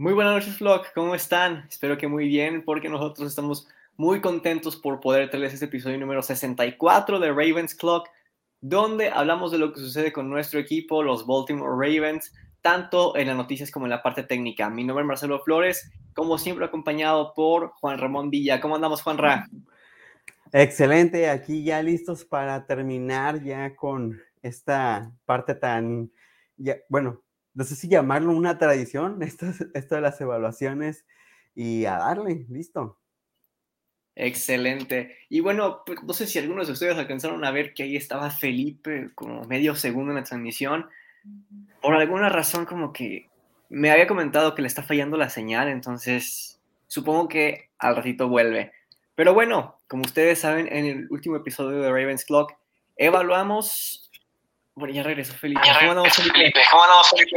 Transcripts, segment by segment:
Muy buenas noches, Flock. ¿Cómo están? Espero que muy bien, porque nosotros estamos muy contentos por poder traerles este episodio número 64 de Ravens Clock, donde hablamos de lo que sucede con nuestro equipo, los Baltimore Ravens, tanto en las noticias como en la parte técnica. Mi nombre es Marcelo Flores, como siempre acompañado por Juan Ramón Villa. ¿Cómo andamos, Juan Ra? Excelente, aquí ya listos para terminar ya con esta parte tan, ya, bueno, no sé si llamarlo una tradición, esto, esto de las evaluaciones y a darle, listo. Excelente. Y bueno, pues, no sé si algunos de ustedes alcanzaron a ver que ahí estaba Felipe como medio segundo en la transmisión. Por alguna razón como que me había comentado que le está fallando la señal, entonces supongo que al ratito vuelve. Pero bueno, como ustedes saben, en el último episodio de Ravens Clock evaluamos bueno, ya regresó Felipe. ¿Cómo andamos, Felipe? ¿Cómo andamos, Felipe?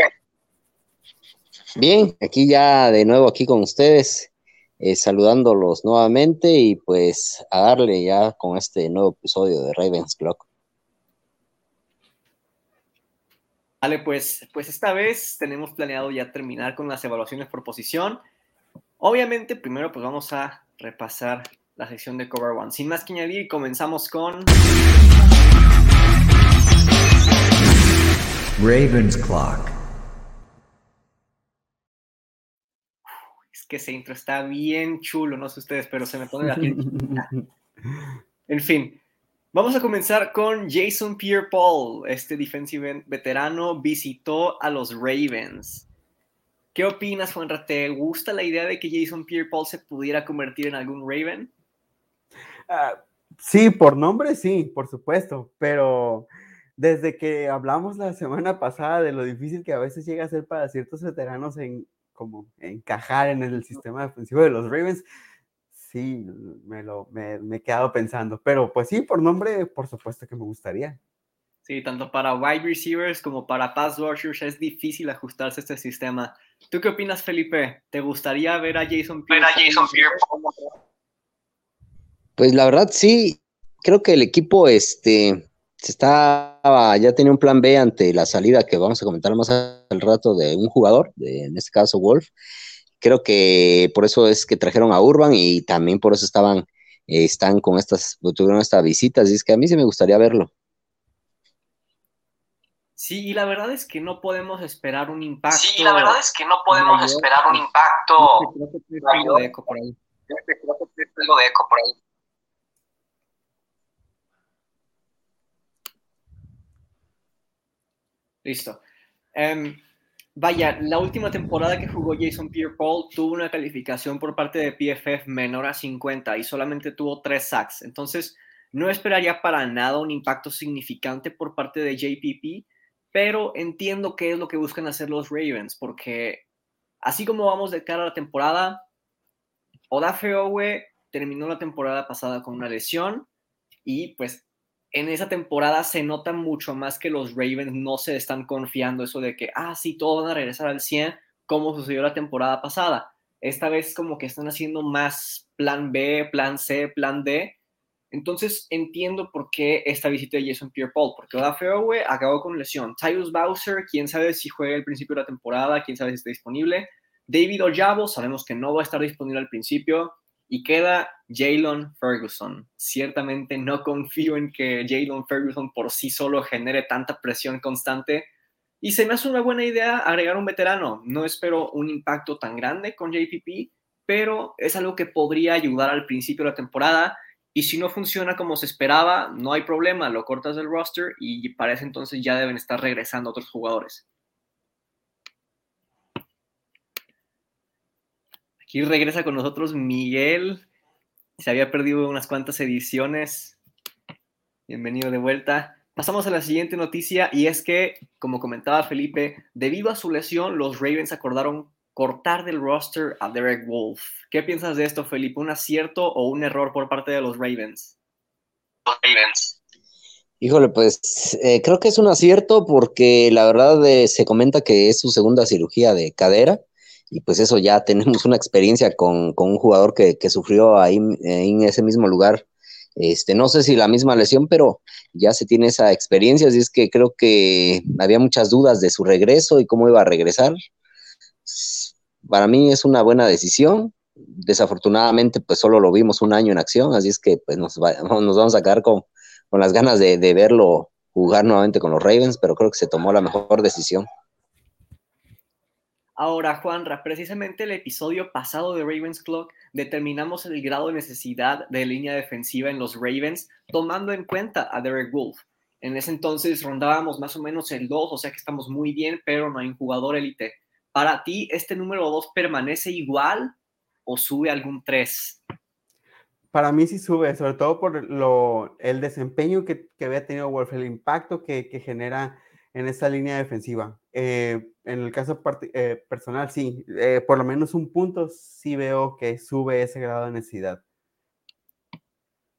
Bien, aquí ya de nuevo aquí con ustedes, eh, saludándolos nuevamente y pues a darle ya con este nuevo episodio de Ravens Clock. Vale, pues, pues esta vez tenemos planeado ya terminar con las evaluaciones por posición. Obviamente, primero pues vamos a repasar la sección de Cover One. Sin más que añadir, comenzamos con... Ravens Clock. Es que ese intro está bien chulo, no sé ustedes, pero se me pone la piel. en fin, vamos a comenzar con Jason Pierre-Paul. Este defensive veterano visitó a los Ravens. ¿Qué opinas, Juanra? ¿Te gusta la idea de que Jason Pierre-Paul se pudiera convertir en algún Raven? Uh, sí, por nombre sí, por supuesto, pero desde que hablamos la semana pasada de lo difícil que a veces llega a ser para ciertos veteranos en como encajar en el sistema defensivo de los Ravens, sí, me lo me, me he quedado pensando. Pero pues sí, por nombre, por supuesto que me gustaría. Sí, tanto para wide receivers como para pass rushers es difícil ajustarse a este sistema. ¿Tú qué opinas, Felipe? ¿Te gustaría ver a Jason Pierre? Ver a Jason Pierre. Pues la verdad sí, creo que el equipo este se estaba, ya tenía un plan B ante la salida que vamos a comentar más al rato de un jugador, de, en este caso Wolf. Creo que por eso es que trajeron a Urban y también por eso estaban, eh, están con estas, tuvieron estas visitas, y es que a mí sí me gustaría verlo. Sí, y la verdad es que no podemos esperar un impacto. Sí, la verdad es que no podemos mayor. esperar un impacto. Creo que algo de eco por ahí. Creo que algo de eco por ahí. Listo. Um, vaya, la última temporada que jugó Jason Pierre-Paul tuvo una calificación por parte de PFF menor a 50 y solamente tuvo 3 sacks. Entonces, no esperaría para nada un impacto significante por parte de JPP, pero entiendo qué es lo que buscan hacer los Ravens, porque así como vamos de cara a la temporada, Odafe Owe terminó la temporada pasada con una lesión y pues en esa temporada se nota mucho más que los Ravens no se están confiando eso de que, ah, sí, todos van a regresar al 100, como sucedió la temporada pasada. Esta vez como que están haciendo más plan B, plan C, plan D. Entonces entiendo por qué esta visita de Jason Pierre-Paul, porque Oda Fairway acabó con lesión. Tyus Bowser, quién sabe si juega al principio de la temporada, quién sabe si está disponible. David Ojabo, sabemos que no va a estar disponible al principio. Y queda Jalen Ferguson. Ciertamente no confío en que Jalen Ferguson por sí solo genere tanta presión constante. Y se me hace una buena idea agregar un veterano. No espero un impacto tan grande con JPP, pero es algo que podría ayudar al principio de la temporada. Y si no funciona como se esperaba, no hay problema, lo cortas del roster y para ese entonces ya deben estar regresando otros jugadores. Aquí regresa con nosotros Miguel. Se había perdido unas cuantas ediciones. Bienvenido de vuelta. Pasamos a la siguiente noticia y es que, como comentaba Felipe, debido a su lesión, los Ravens acordaron cortar del roster a Derek Wolf. ¿Qué piensas de esto, Felipe? ¿Un acierto o un error por parte de los Ravens? Los Ravens. Híjole, pues eh, creo que es un acierto porque la verdad eh, se comenta que es su segunda cirugía de cadera y pues eso ya tenemos una experiencia con, con un jugador que, que sufrió ahí, en ese mismo lugar. Este, no sé si la misma lesión, pero ya se tiene esa experiencia, así es que creo que había muchas dudas de su regreso y cómo iba a regresar. para mí es una buena decisión. Desafortunadamente, pues solo lo vimos un año en acción, así es que pues nos, nos vamos a quedar con, con las ganas de, de verlo jugar nuevamente con los Ravens, pero creo que se tomó la mejor decisión. Ahora, Juanra, precisamente el episodio pasado de Ravens Clock determinamos el grado de necesidad de línea defensiva en los Ravens, tomando en cuenta a Derek Wolf. En ese entonces rondábamos más o menos el 2, o sea que estamos muy bien, pero no hay un jugador élite. Para ti, ¿este número 2 permanece igual o sube algún 3? Para mí sí sube, sobre todo por lo, el desempeño que, que había tenido Wolf, el impacto que, que genera en esa línea defensiva. Eh, en el caso eh, personal, sí, eh, por lo menos un punto sí veo que sube ese grado de necesidad.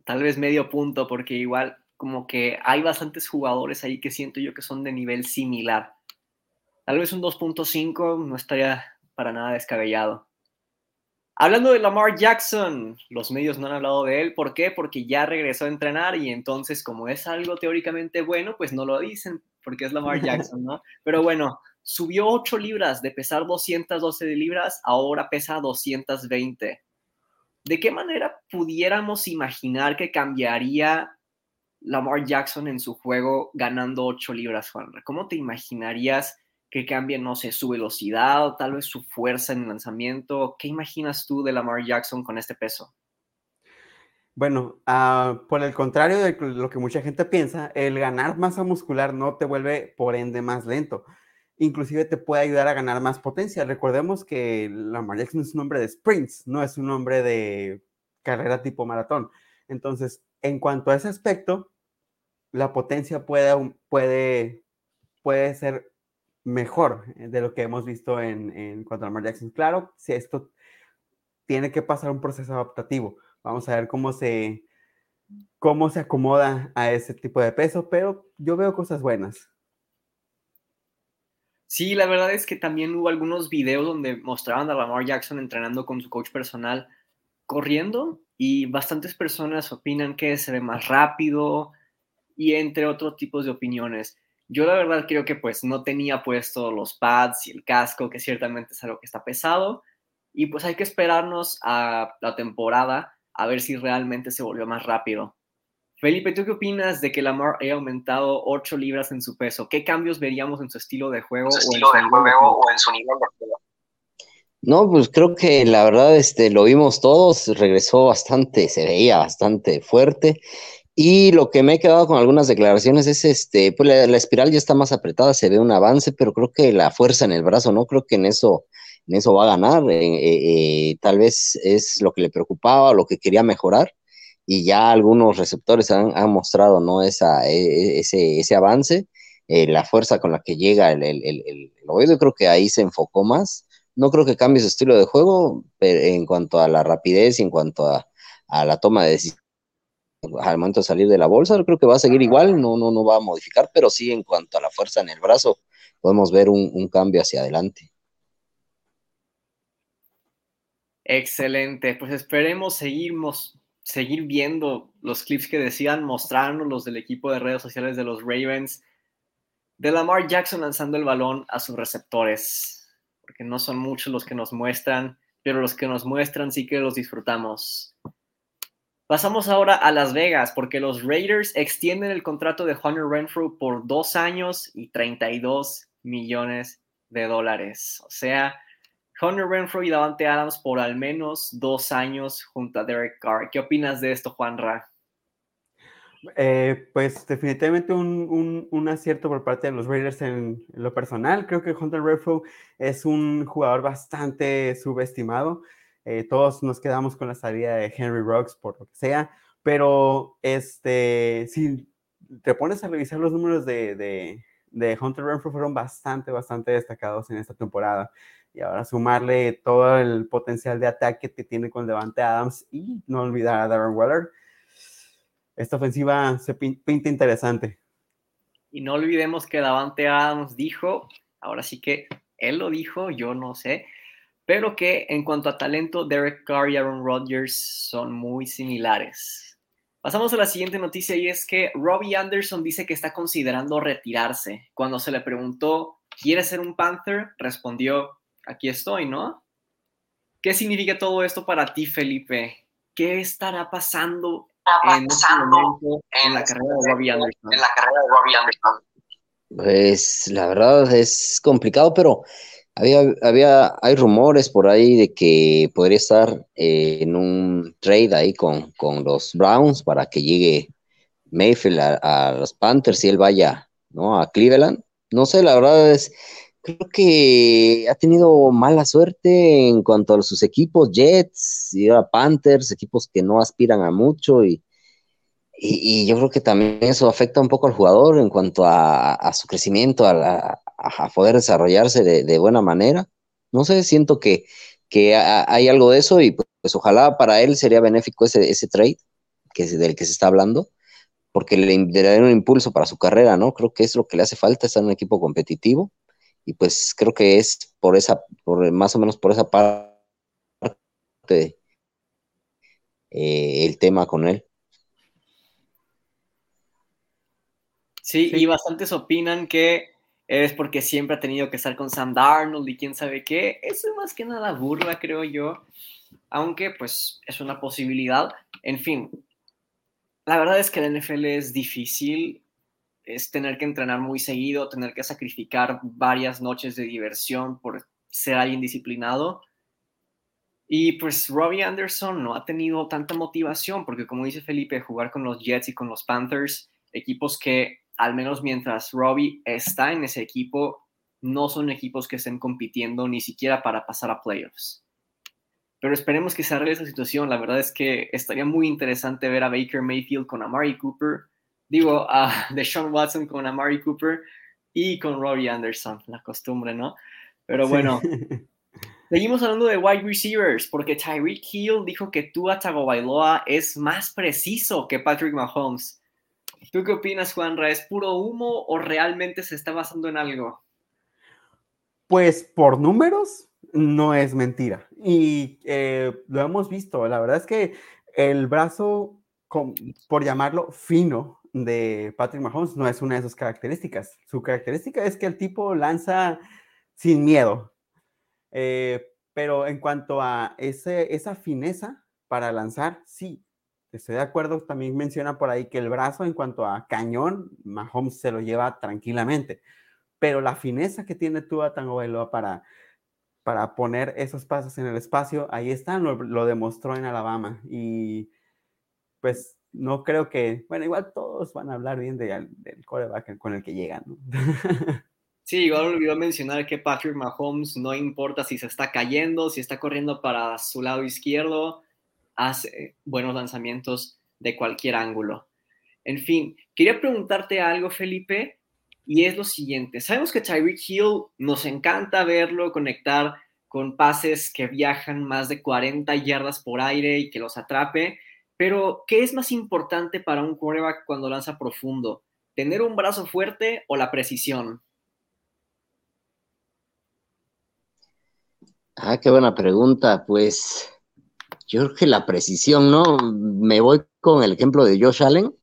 Tal vez medio punto, porque igual como que hay bastantes jugadores ahí que siento yo que son de nivel similar. Tal vez un 2.5 no estaría para nada descabellado. Hablando de Lamar Jackson, los medios no han hablado de él. ¿Por qué? Porque ya regresó a entrenar y entonces como es algo teóricamente bueno, pues no lo dicen porque es Lamar Jackson, ¿no? Pero bueno, subió 8 libras de pesar 212 libras, ahora pesa 220. ¿De qué manera pudiéramos imaginar que cambiaría Lamar Jackson en su juego ganando 8 libras, Juan? ¿Cómo te imaginarías que cambie, no sé, su velocidad o tal vez su fuerza en lanzamiento? ¿Qué imaginas tú de Lamar Jackson con este peso? Bueno, uh, por el contrario de lo que mucha gente piensa, el ganar masa muscular no te vuelve por ende más lento. Inclusive te puede ayudar a ganar más potencia. Recordemos que Lamar Jackson es un hombre de sprints, no es un hombre de carrera tipo maratón. Entonces, en cuanto a ese aspecto, la potencia puede, puede, puede ser mejor de lo que hemos visto en, en cuanto a Lamar Jackson. Claro, si esto tiene que pasar un proceso adaptativo Vamos a ver cómo se, cómo se acomoda a ese tipo de peso, pero yo veo cosas buenas. Sí, la verdad es que también hubo algunos videos donde mostraban a Lamar Jackson entrenando con su coach personal corriendo y bastantes personas opinan que se ve más rápido y entre otros tipos de opiniones. Yo la verdad creo que pues no tenía puesto los pads y el casco, que ciertamente es algo que está pesado y pues hay que esperarnos a la temporada a ver si realmente se volvió más rápido. Felipe, ¿tú qué opinas de que Lamar haya aumentado 8 libras en su peso? ¿Qué cambios veríamos en su estilo de juego, o, en su nivel de juego? No, pues creo que la verdad este, lo vimos todos, regresó bastante, se veía bastante fuerte. Y lo que me he quedado con algunas declaraciones es, este, pues la, espiral ya está más apretada, se ve un avance, pero creo que la fuerza en el brazo, no creo que en eso en eso va a ganar. Eh, eh, tal vez es lo que le preocupaba, lo que quería mejorar, y ya algunos receptores han, mostrado ¿no? Esa, e, e, ese, ese, avance, eh, la fuerza con la que llega el, el, el, oído, creo que ahí se enfocó más. No creo que cambie su estilo de juego pero en cuanto a la rapidez en cuanto a, a la toma de decisiones al momento de salir de la bolsa, creo que va a seguir igual, no, no, no va a modificar, pero sí en cuanto a la fuerza en el brazo, podemos ver un, un cambio hacia adelante. Excelente, pues esperemos seguimos, seguir viendo los clips que decían, mostrarnos los del equipo de redes sociales de los Ravens, de Lamar Jackson lanzando el balón a sus receptores, porque no son muchos los que nos muestran, pero los que nos muestran sí que los disfrutamos. Pasamos ahora a Las Vegas, porque los Raiders extienden el contrato de Hunter Renfrew por dos años y 32 millones de dólares. O sea, Hunter Renfro y Davante Adams por al menos dos años junto a Derek Carr. ¿Qué opinas de esto, Juan Ra? Eh, pues definitivamente un, acierto por parte de los Raiders en, lo personal. Creo que Hunter Renfro es un jugador bastante subestimado. Eh, todos nos quedamos con la salida de Henry Rocks por lo que sea, pero este, si te pones a revisar los números de, de, Hunter Renfro fueron bastante, bastante destacados en esta temporada y ahora sumarle todo el potencial de ataque que tiene con Devante Adams y no olvidar a Darren Waller. Esta ofensiva se pinta interesante. Y no olvidemos que Davante Adams dijo, ahora sí que él lo dijo, yo no sé, pero que en cuanto a talento, Derek Carr y Aaron Rodgers son muy similares. Pasamos a la siguiente noticia y es que Robbie Anderson dice que está considerando retirarse. Cuando se le preguntó, ¿quiere ser un Panther? Respondió, aquí estoy, ¿no? ¿Qué significa todo esto para ti, Felipe? ¿Qué estará pasando, en, este en, la carrera de Robbie Anderson? En la carrera de Robbie Anderson. Pues la verdad es complicado, pero había, había, hay rumores por ahí de que podría estar eh, en un trade ahí con, con, los Browns para que llegue Mayfield a, los Panthers y él vaya ¿no? a Cleveland. No sé, la verdad es, creo que ha tenido mala suerte en cuanto a sus equipos, Jets y ahora Panthers, equipos que no aspiran a mucho y, y, yo creo que también eso afecta un poco al jugador en cuanto a, su crecimiento, a, a, poder desarrollarse de, buena manera. No sé, siento que, que hay algo de eso y pues, ojalá para él sería benéfico ese, ese trade que del que se está hablando, porque le, le daría un impulso para su carrera, ¿no? Creo que es lo que le hace falta, estar en un equipo competitivo y pues creo que es por esa, por más o menos por esa parte eh, el tema con él. Sí, y bastantes opinan que es porque siempre ha tenido que estar con Sam Darnold y quién sabe qué. Eso es más que nada burla, creo yo. Aunque, pues, es una posibilidad. En fin, la verdad es que la NFL es difícil. Es tener que entrenar muy seguido, tener que sacrificar varias noches de diversión por ser alguien disciplinado. Y pues Robbie Anderson no ha tenido tanta motivación porque como dice Felipe, jugar con los Jets y con los Panthers, equipos que al menos mientras Robbie está en ese equipo, no son equipos que estén compitiendo ni siquiera para pasar a playoffs. Pero esperemos que se arregle esa situación. La verdad es que estaría muy interesante ver a Baker Mayfield con Amari Cooper, digo, a Deshaun Watson con Amari Cooper y con Robbie Anderson, la costumbre, ¿no? Pero bueno, seguimos hablando de wide receivers, porque Tyreek Hill dijo que Tua Tagovailoa es más preciso que Patrick Mahomes. ¿Tú qué opinas, Juanra? ¿Es puro humo o realmente se está basando en algo? Pues por números, no es mentira. Y eh, lo hemos visto. La verdad es que el brazo, por llamarlo fino, de Patrick Mahomes no es una de sus características. Su característica es que el tipo lanza sin miedo. Eh, pero en cuanto a esa fineza para lanzar, sí, Estoy de acuerdo, también menciona por ahí que el brazo en cuanto a cañón, Mahomes se lo lleva tranquilamente, pero la fineza que tiene Tua Tagovailoa para, para poner esos pasos en el espacio, ahí está, lo, demostró en Alabama y pues no creo que, bueno, igual todos van a hablar bien del coreback con el que llegan. Sí, igual olvidó mencionar que Patrick Mahomes no importa si se está cayendo, si está corriendo para su lado izquierdo, hace buenos lanzamientos de cualquier ángulo. En fin, quería preguntarte algo, Felipe, y es lo siguiente. Sabemos que Tyreek Hill nos encanta verlo conectar con pases que viajan más de 40 yardas por aire y que los atrape, pero ¿qué es más importante para un quarterback cuando lanza profundo? ¿Tener un brazo fuerte o la precisión? Ah, qué buena pregunta. Pues yo creo que la precisión, ¿no? Me voy con el ejemplo de Josh Allen.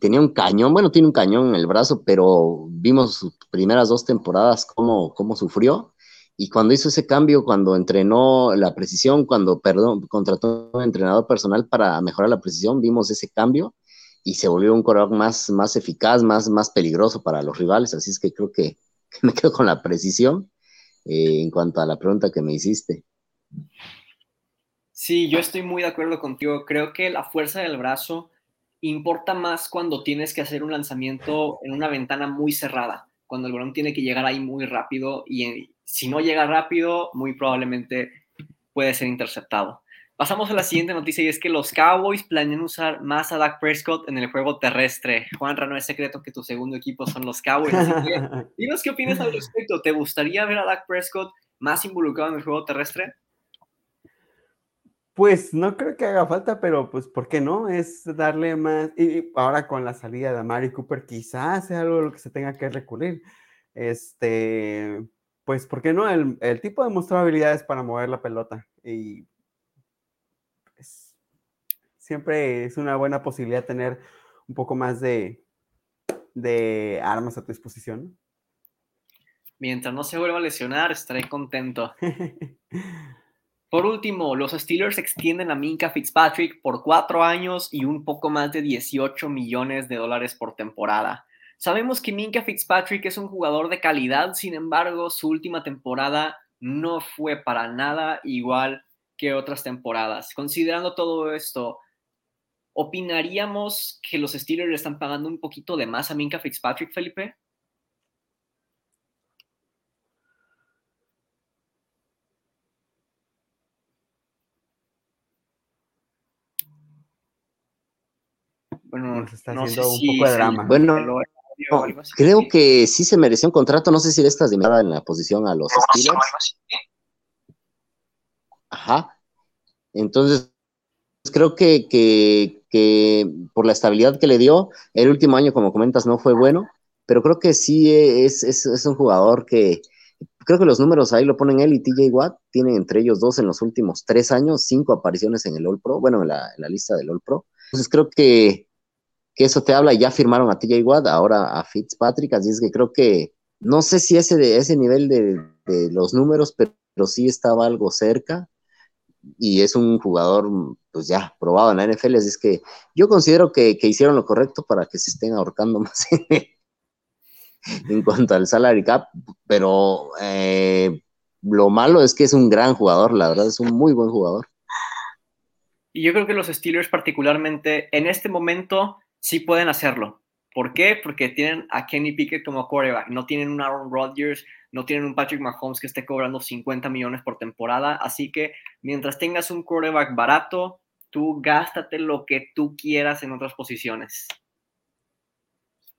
Tenía un cañón, bueno, tiene un cañón en el brazo, pero vimos sus primeras dos temporadas cómo, cómo sufrió. Y cuando hizo ese cambio, cuando entrenó la precisión, cuando, perdón, contrató un entrenador personal para mejorar la precisión, vimos ese cambio y se volvió un corredor más, más eficaz, más, más peligroso para los rivales. Así es que creo que, me quedo con la precisión eh, en cuanto a la pregunta que me hiciste. Sí, yo estoy muy de acuerdo contigo. Creo que la fuerza del brazo importa más cuando tienes que hacer un lanzamiento en una ventana muy cerrada, cuando el balón tiene que llegar ahí muy rápido y si no llega rápido, muy probablemente puede ser interceptado. Pasamos a la siguiente noticia y es que los Cowboys planean usar más a Dak Prescott en el juego terrestre. Juan, no es secreto que tu segundo equipo son los Cowboys. dinos qué opinas al respecto. ¿Te gustaría ver a Dak Prescott más involucrado en el juego terrestre? Pues no creo que haga falta, pero pues ¿por qué no? Es darle más, y ahora con la salida de Amari Cooper quizás sea algo a lo que se tenga que recurrir. Este, pues ¿por qué no? El, tipo demostró habilidades para mover la pelota y pues, siempre es una buena posibilidad tener un poco más de, de armas a tu disposición. Mientras no se vuelva a lesionar, estaré contento. Por último, los Steelers extienden a Minka Fitzpatrick por cuatro años y un poco más de 18 millones de dólares por temporada. Sabemos que Minka Fitzpatrick es un jugador de calidad, sin embargo, su última temporada no fue para nada igual que otras temporadas. Considerando todo esto, ¿opinaríamos que los Steelers le están pagando un poquito de más a Minka Fitzpatrick, Felipe? Bueno, se está haciendo un poco de drama. Bueno, creo que sí se mereció un contrato. No sé si estás de en la posición a los Steelers. Ajá. Entonces, creo que, que, por la estabilidad que le dio, el último año, como comentas, no fue bueno, pero creo que sí es, es, es un jugador que, creo que los números ahí lo ponen él y TJ Watt, tienen entre ellos dos en los últimos tres años, cinco apariciones en el All Pro, bueno, en la, en la lista del All Pro. Entonces creo que que eso te habla, ya firmaron a TJ Watt, ahora a Fitzpatrick, así es que creo que, no sé si ese, de, ese nivel de, los números, pero, sí estaba algo cerca, y es un jugador, pues ya, probado en la NFL, así es que yo considero que, hicieron lo correcto para que se estén ahorcando más en, cuanto al salary cap, pero eh, lo malo es que es un gran jugador, la verdad, es un muy buen jugador. Y yo creo que los Steelers particularmente en este momento sí pueden hacerlo. ¿Por qué? Porque tienen a Kenny Pickett como quarterback, no tienen un Aaron Rodgers, no tienen un Patrick Mahomes que esté cobrando 50 millones por temporada, así que mientras tengas un quarterback barato, tú gástate lo que tú quieras en otras posiciones.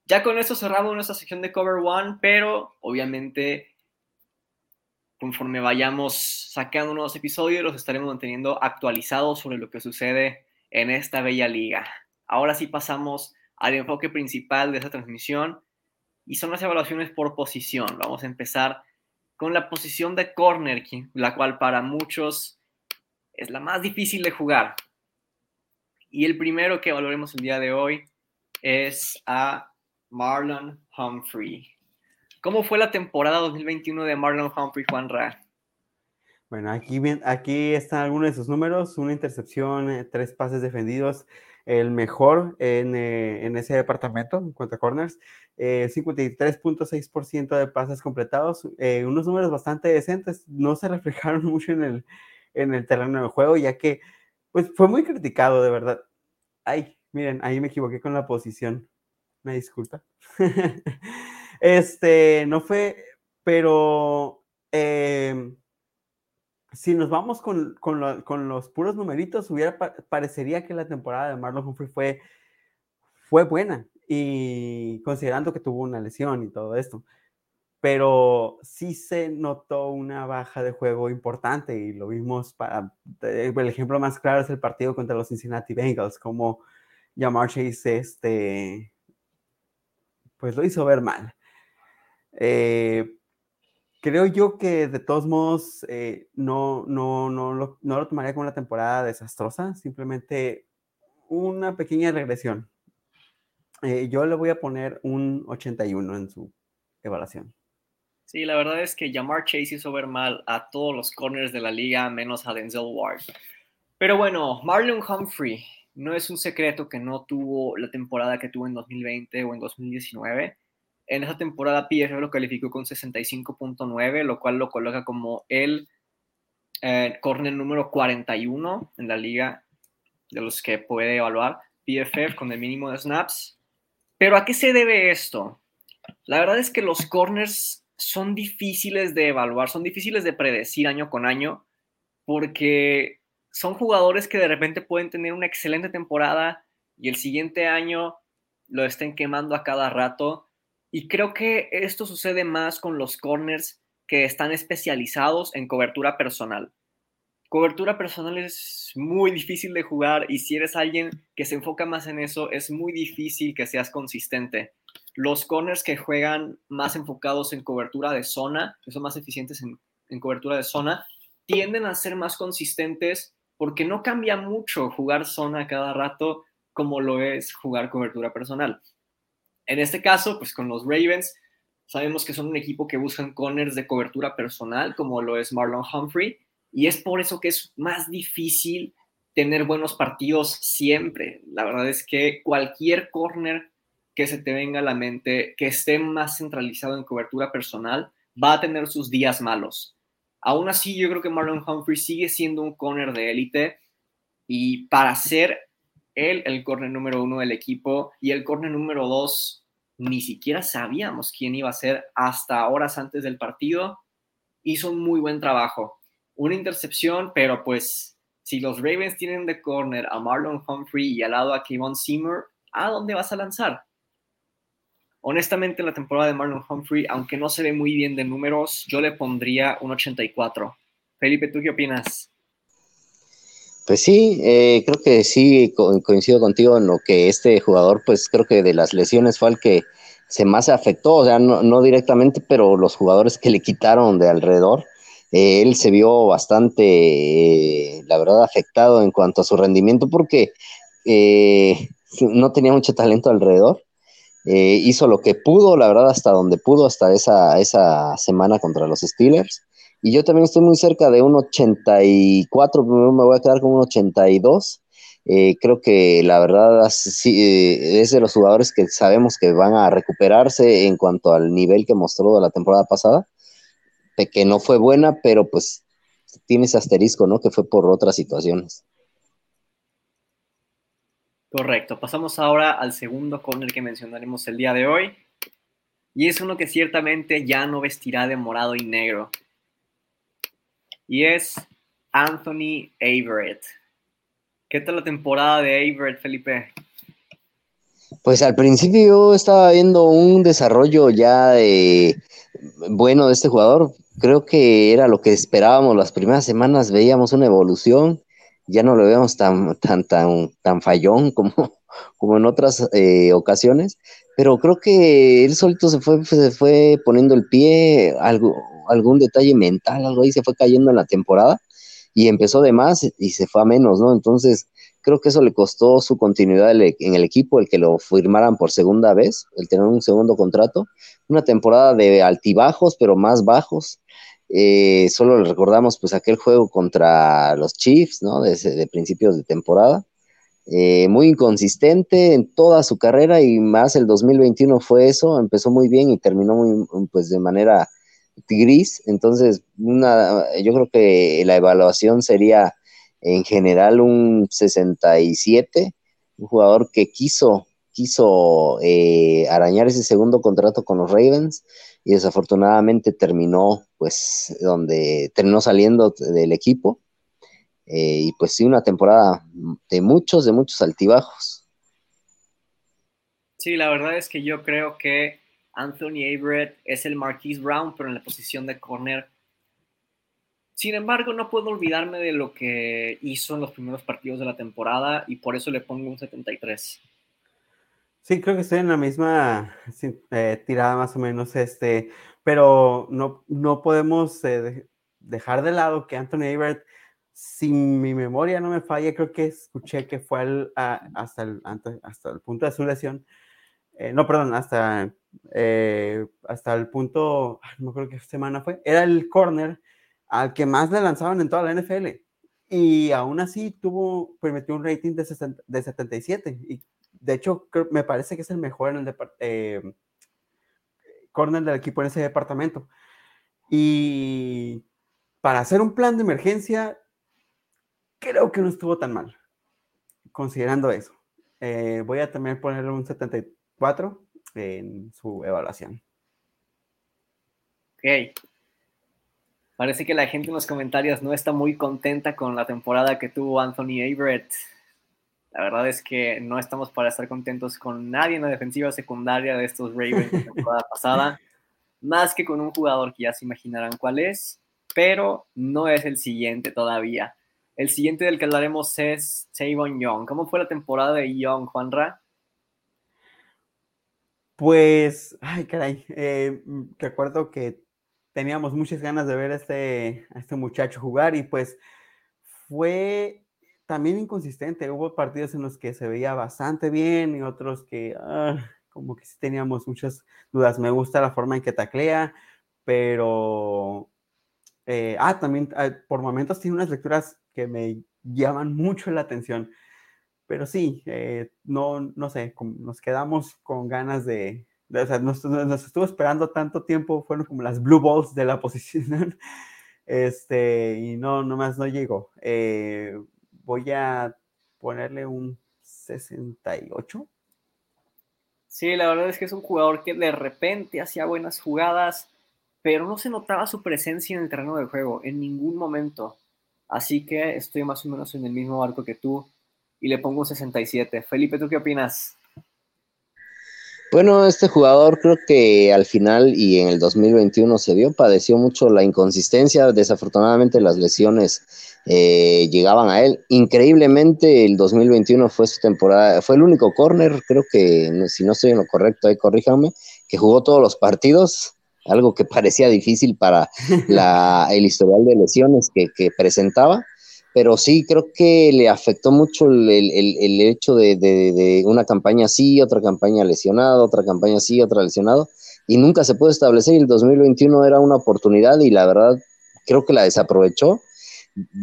Ya con eso cerramos nuestra sección de Cover One, pero obviamente conforme vayamos sacando nuevos episodios, los estaremos manteniendo actualizados sobre lo que sucede en esta bella liga. Ahora sí pasamos al enfoque principal de esta transmisión y son las evaluaciones por posición. Vamos a empezar con la posición de corner, la cual para muchos es la más difícil de jugar. Y el primero que evaluaremos el día de hoy es a Marlon Humphrey. ¿Cómo fue la temporada 2021 de Marlon Humphrey, Juan Ra? Bueno, aquí, aquí están algunos de sus números, una intercepción, eh, tres pases defendidos, el mejor en, eh, en ese departamento en cuanto a corners, 53.6% eh, de pases completados, eh, unos números bastante decentes, no se reflejaron mucho en el, en el terreno del juego, ya que pues fue muy criticado, de verdad. Ay, miren, ahí me equivoqué con la posición. Me disculpa. este, no fue, pero si nos vamos con, los puros numeritos, parecería que la temporada de Marlon Humphrey fue, fue buena, y considerando que tuvo una lesión y todo esto. Pero sí se notó una baja de juego importante y lo vimos para, el ejemplo más claro es el partido contra los Cincinnati Bengals, como Jamar Chase este, pues lo hizo ver mal. Eh, creo yo que de todos modos eh, no, no, no, lo, no lo tomaría como una temporada desastrosa, simplemente una pequeña regresión. Eh, yo le voy a poner un 81 en su evaluación. Sí, la verdad es que Jamar Chase hizo ver mal a todos los corners de la liga, menos a Denzel Ward. Pero bueno, Marlon Humphrey, no es un secreto que no tuvo la temporada que tuvo en 2020 o en 2019 en esa temporada PFF lo calificó con 65.9, lo cual lo coloca como el eh, corner número 41 en la liga de los que puede evaluar PFF con el mínimo de snaps. Pero ¿a qué se debe esto? La verdad es que los corners son difíciles de evaluar, son difíciles de predecir año con año, porque son jugadores que de repente pueden tener una excelente temporada y el siguiente año lo estén quemando a cada rato y creo que esto sucede más con los corners que están especializados en cobertura personal. Cobertura personal es muy difícil de jugar y si eres alguien que se enfoca más en eso, es muy difícil que seas consistente. Los corners que juegan más enfocados en cobertura de zona, que son más eficientes en, en cobertura de zona, tienden a ser más consistentes porque no cambia mucho jugar zona cada rato como lo es jugar cobertura personal. En este caso, pues con los Ravens, sabemos que son un equipo que buscan corners de cobertura personal, como lo es Marlon Humphrey, Y es por eso que es más difícil tener buenos partidos siempre. La verdad es que cualquier corner que se te venga a la mente, que esté más centralizado en cobertura personal, va a tener sus días malos. Aún así, yo creo que Marlon Humphrey sigue siendo un corner de élite y para ser él el corner número uno del equipo y el corner número dos, ni siquiera sabíamos quién iba a ser hasta horas antes del partido. Hizo un muy buen trabajo. Una intercepción, pero pues si los Ravens tienen de corner a Marlon Humphrey y al lado a Kevon Seymour, ¿a dónde vas a lanzar? Honestamente, en la temporada de Marlon Humphrey, aunque no se ve muy bien de números, yo le pondría un 84. Felipe, ¿tú qué opinas? Pues sí, eh, creo que sí coincido contigo en lo que este jugador, pues creo que de las lesiones fue el que se más afectó, o sea, no, directamente, pero los jugadores que le quitaron de alrededor, eh, él se vio bastante, eh, la verdad, afectado en cuanto a su rendimiento porque no tenía mucho talento alrededor eh, hizo lo que pudo, la verdad, hasta donde pudo, hasta esa, esa semana contra los Steelers. Y yo también estoy muy cerca de un 84, me voy a quedar con un 82. Eh, creo que la verdad eh, es de los jugadores que sabemos que van a recuperarse en cuanto al nivel que mostró la temporada pasada, que no fue buena, pero pues tiene ese asterisco, ¿no? Que fue por otras situaciones. Correcto. Pasamos ahora al segundo corner que mencionaremos el día de hoy. Y es uno que ciertamente ya no vestirá de morado y negro. Y es Anthony Averett. ¿Qué tal la temporada de Averett, Felipe? Pues al principio estaba viendo un desarrollo ya de, bueno de este jugador. Creo que era lo que esperábamos las primeras semanas. Veíamos una evolución ya no lo vemos tan, tan, tan, tan fallón como, como en otras eh, ocasiones, pero creo que él solito se fue, se fue poniendo el pie, algo, algún detalle mental, algo ahí se fue cayendo en la temporada y empezó de más y se fue a menos, ¿no? Entonces, creo que eso le costó su continuidad en el equipo, el que lo firmaran por segunda vez, el tener un segundo contrato, una temporada de altibajos, pero más bajos, eh, solo le recordamos pues aquel juego contra los Chiefs, ¿no? De, principios de temporada. Eh, muy inconsistente en toda su carrera y más el 2021 fue eso, empezó muy bien y terminó muy, pues de manera gris, entonces una, yo creo que la evaluación sería en general un 67, un jugador que quiso, quiso eh, arañar ese segundo contrato con los Ravens, y desafortunadamente terminó pues donde terminó saliendo del equipo eh, y pues sí una temporada de muchos de muchos altibajos. Sí la verdad es que yo creo que Anthony Averett es el Marquise Brown pero en la posición de corner. Sin embargo no puedo olvidarme de lo que hizo en los primeros partidos de la temporada y por eso le pongo un 73 Sí, creo que estoy en la misma eh, tirada más o menos, este, pero no, no podemos eh, dejar de lado que Anthony Averett, si mi memoria no me falla, creo que escuché que fue hasta, el, hasta el punto de su lesión, eh, no, perdón, hasta, hasta el punto, no creo qué semana fue, era el corner al que más le lanzaban en toda la NFL. Y aún así tuvo, permitió un rating de, de 77. Y de hecho, me parece que es el mejor en el eh, corner del equipo en ese departamento. Y para hacer un plan de emergencia, creo que no estuvo tan mal, considerando eso. Eh, voy a también ponerle un 74 en su evaluación. Ok. Parece que la gente en los comentarios no está muy contenta con la temporada que tuvo Anthony Averett. La verdad es que no estamos para estar contentos con nadie en la defensiva secundaria de estos Ravens temporada pasada, más que con un jugador que ya se imaginarán cuál es, pero no es el siguiente todavía. El siguiente del que hablaremos es Tavon Young. ¿Cómo fue la temporada de Young, Juanra? Pues, ay, caray, eh, recuerdo que teníamos muchas ganas de ver este, a este muchacho jugar y pues fue también inconsistente. Hubo partidos en los que se veía bastante bien y otros que ah, como que sí teníamos muchas dudas. Me gusta la forma en que taclea, pero Eh, ah, también ah, por momentos tiene unas lecturas que me llaman mucho la atención. Pero sí, eh, no, no sé, nos quedamos con ganas de, o sea, nos, estuvo esperando tanto tiempo, fueron como las blue balls de la posición, este, y no, nomás no llegó. Eh, voy a ponerle un 68. Sí, la verdad es que es un jugador que de repente hacía buenas jugadas, pero no se notaba su presencia en el terreno de juego en ningún momento. Así que estoy más o menos en el mismo barco que tú y le pongo un 67. Felipe, ¿tú qué opinas? Bueno, este jugador creo que al final y en el 2021 se vio, padeció mucho la inconsistencia, desafortunadamente las lesiones eh, llegaban a él. Increíblemente el 2021 fue su temporada, fue el único corner, creo que si no estoy en lo correcto, ahí corríjame, que jugó todos los partidos, algo que parecía difícil para la, el historial de lesiones que, que presentaba pero sí creo que le afectó mucho el, el, hecho de, de, una campaña así, otra campaña lesionado, otra campaña así, otra lesionado, y nunca se pudo establecer. El 2021 era una oportunidad y la verdad creo que la desaprovechó.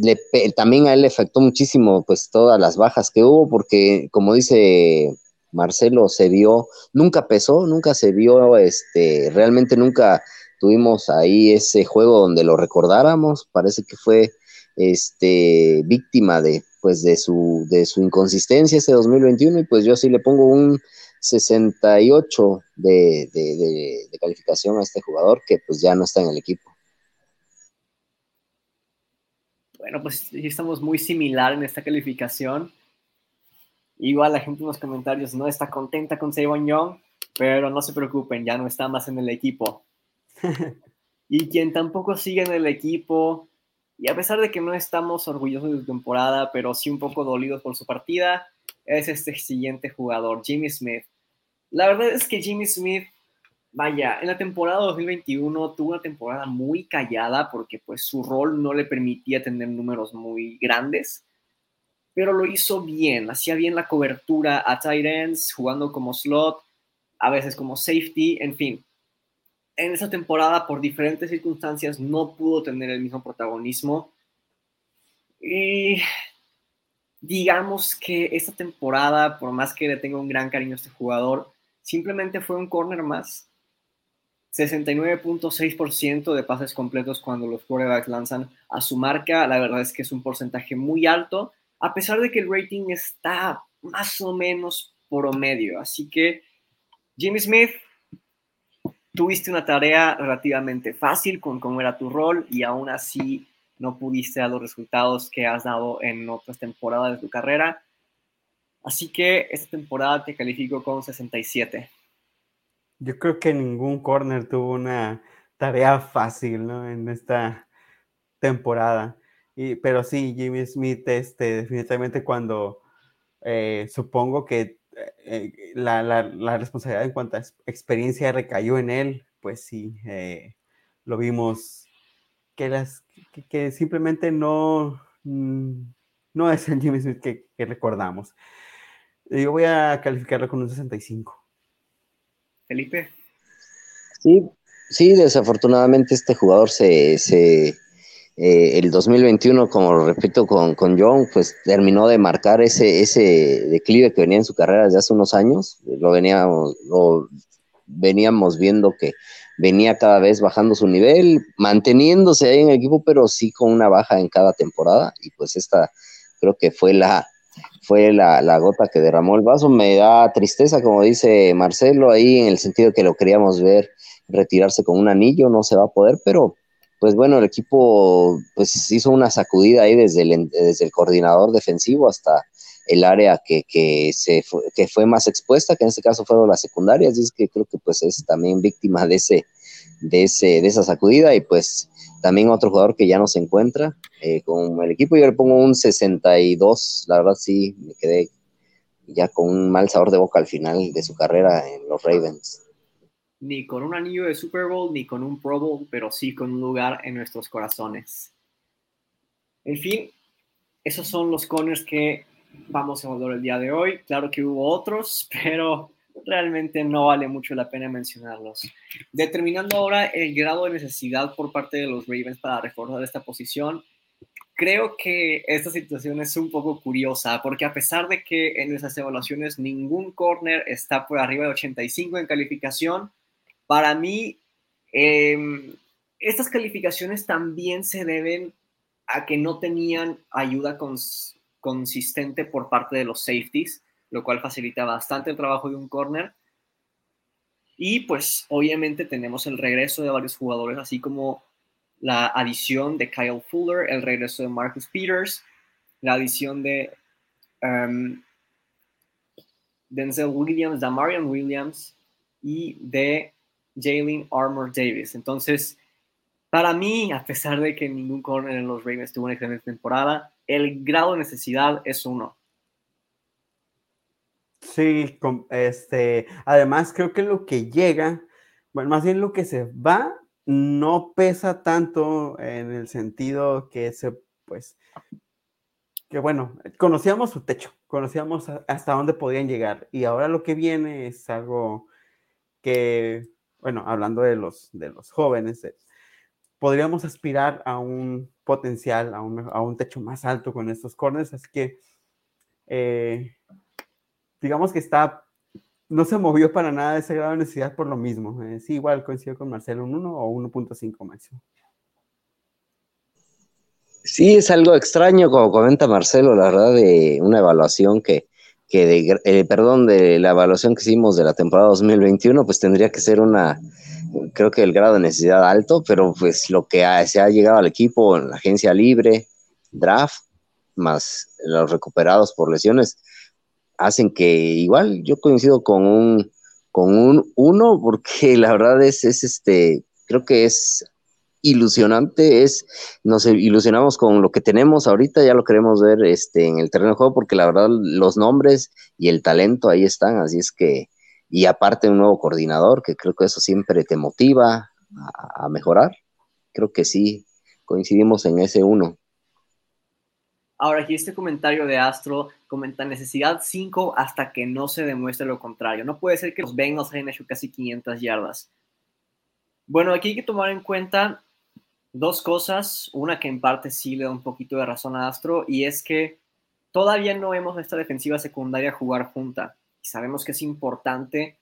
Le, también a él le afectó muchísimo pues todas las bajas que hubo, porque como dice Marcelo, se vio, nunca pesó, nunca se vio, este, realmente nunca tuvimos ahí ese juego donde lo recordáramos, parece que fue este, víctima de, pues, de, su, de su inconsistencia ese 2021 y pues yo sí le pongo un 68 de, de, de, calificación a este jugador que pues ya no está en el equipo. Bueno, pues estamos muy similar en esta calificación. Igual la gente en los comentarios no está contenta con Savon Young, pero no se preocupen, ya no está más en el equipo. y quien tampoco sigue en el equipo y a pesar de que no estamos orgullosos de su temporada, pero sí un poco dolidos por su partida, es este siguiente jugador, Jimmy Smith. La verdad es que Jimmy Smith, vaya, en la temporada 2021 tuvo una temporada muy callada porque pues su rol no le permitía tener números muy grandes, pero lo hizo bien, hacía bien la cobertura a tight ends, jugando como slot, a veces como safety, en fin en esa temporada, por diferentes circunstancias, no pudo tener el mismo protagonismo. Y digamos que esta temporada, por más que le tenga un gran cariño a este jugador, simplemente fue un corner más. 69.6% de pases completos cuando los quarterbacks lanzan a su marca. La verdad es que es un porcentaje muy alto, a pesar de que el rating está más o menos promedio. Así que Jimmy Smith tuviste una tarea relativamente fácil con cómo era tu rol y aún así no pudiste dar los resultados que has dado en otras temporadas de tu carrera. Así que esta temporada te califico con 67. Yo creo que ningún corner tuvo una tarea fácil ¿no? en esta temporada. Y, pero sí, Jimmy Smith, este, definitivamente cuando eh, supongo que eh, la, la, responsabilidad en cuanto a experiencia recayó en él, pues sí, eh, lo vimos que, las, que, simplemente no, mm, no es el Jimmy Smith que, recordamos. Yo voy a calificarlo con un 65. Felipe. Sí, sí, desafortunadamente este jugador se, se eh, el 2021, como repito con, con John, pues terminó de marcar ese, ese declive que venía en su carrera desde hace unos años. Lo veníamos, lo veníamos viendo que venía cada vez bajando su nivel, manteniéndose ahí en el equipo, pero sí con una baja en cada temporada. Y pues esta creo que fue la, fue la, la, gota que derramó el vaso. Me da tristeza, como dice Marcelo, ahí en el sentido que lo queríamos ver retirarse con un anillo, no se va a poder, pero pues bueno, el equipo pues hizo una sacudida ahí desde el, desde el coordinador defensivo hasta el área que, que, se fue, que fue más expuesta, que en este caso fueron las secundarias, y es que creo que pues es también víctima de ese, de ese, de esa sacudida, y pues también otro jugador que ya no se encuentra eh, con el equipo, yo le pongo un 62, la verdad sí, me quedé ya con un mal sabor de boca al final de su carrera en los Ravens ni con un anillo de Super Bowl, ni con un Pro Bowl, pero sí con un lugar en nuestros corazones. En fin, esos son los corners que vamos a hablar el día de hoy. Claro que hubo otros, pero realmente no vale mucho la pena mencionarlos. Determinando ahora el grado de necesidad por parte de los Ravens para reforzar esta posición, creo que esta situación es un poco curiosa, porque a pesar de que en esas evaluaciones ningún corner está por arriba de 85 en calificación, para mí em, estas calificaciones también se deben a que no tenían ayuda consistente por parte de los safeties, lo cual facilita bastante el trabajo de un corner. Y pues obviamente tenemos el regreso de varios jugadores, así como la adición de Kyle Fuller, el regreso de Marcus Peters, la adición de um, Denzel Williams, Damarian Williams y de Jalen Armour Davis. Entonces, para mí, a pesar de que ningún corner en los Ravens tuvo una excelente temporada, el grado de necesidad es uno. Sí, este, además creo que lo que llega, bueno, más bien lo que se va, no pesa tanto en el sentido que se, pues, que bueno, conocíamos su techo, conocíamos hasta dónde podían llegar y ahora lo que viene es algo que, bueno, hablando de los, de los jóvenes, podríamos aspirar a un potencial, a un, a un techo más alto con estos corners, así que eh, digamos que está, no se movió para nada ese grado de necesidad por lo mismo. Eh, sí, igual coincido con Marcelo, un 1 o 1.5 máximo. Sí, es algo extraño, como comenta Marcelo, la verdad, de una evaluación que, que de, eh, perdón, de la evaluación que hicimos de la temporada 2021, pues tendría que ser una, creo que el grado de necesidad alto, pero pues lo que se ha llegado al equipo en la agencia libre, draft, más los recuperados por lesiones, hacen que igual yo coincido con un con un uno porque la verdad es, es este creo que es ilusionante es nos ilusionamos con lo que tenemos ahorita ya lo queremos ver este en el terreno de juego porque la verdad los nombres y el talento ahí están así es que y aparte un nuevo coordinador que creo que eso siempre te motiva a, mejorar creo que sí coincidimos en ese uno Ahora, aquí este comentario de Astro comenta necesidad 5 hasta que no se demuestre lo contrario. No puede ser que los Bengals hayan hecho casi 500 yardas. Bueno, aquí hay que tomar en cuenta dos cosas. Una que en parte sí le da un poquito de razón a Astro y es que todavía no vemos esta defensiva secundaria jugar junta. Y sabemos que es importante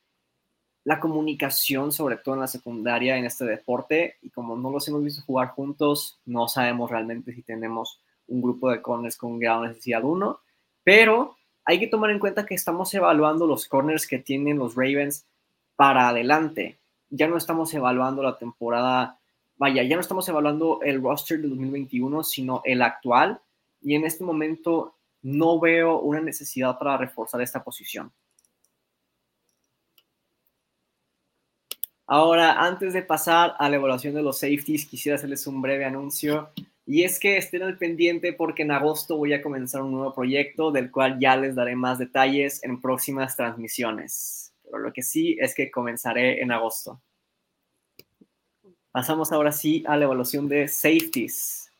la comunicación, sobre todo en la secundaria en este deporte. Y como no los hemos visto jugar juntos, no sabemos realmente si tenemos un grupo de corners con grado necesidad 1, pero hay que tomar en cuenta que estamos evaluando los corners que tienen los Ravens para adelante. Ya no estamos evaluando la temporada, vaya, ya no estamos evaluando el roster de 2021, sino el actual. Y en este momento no veo una necesidad para reforzar esta posición. Ahora, antes de pasar a la evaluación de los safeties, quisiera hacerles un breve anuncio. Y es que estén al pendiente porque en agosto voy a comenzar un nuevo proyecto del cual ya les daré más detalles en próximas transmisiones. Pero lo que sí es que comenzaré en agosto. Pasamos ahora sí a la evaluación de safeties.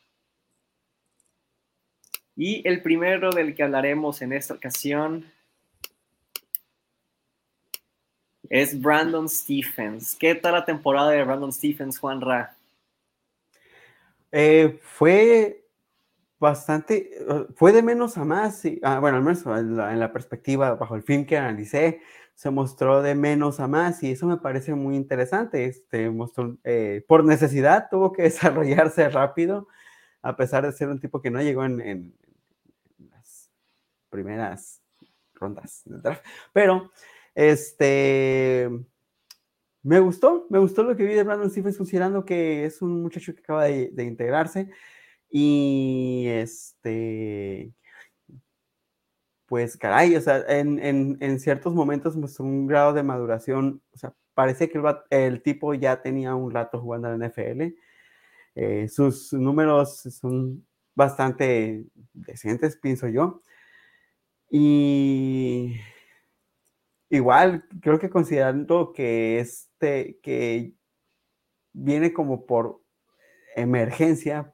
Y el primero del que hablaremos en esta ocasión es Brandon Stephens. ¿Qué tal la temporada de Brandon Stephens, Juan Ra? Eh, fue bastante, fue de menos a más, ah, bueno, al menos en la, perspectiva, bajo el film que analicé, se mostró de menos a más y eso me parece muy interesante. Este, mostró, eh, por necesidad tuvo que desarrollarse rápido, a pesar de ser un tipo que no llegó en, en las primeras rondas Pero, este, me gustó, me gustó lo que vi de Brandon Stephens considerando que es un muchacho que acaba de, integrarse y este, pues caray, o sea, en, ciertos momentos mostró un grado de maduración, o sea, parece que el, tipo ya tenía un rato jugando a la NFL, eh, sus números son bastante decentes, pienso yo, y igual creo que considerando que este que viene como por emergencia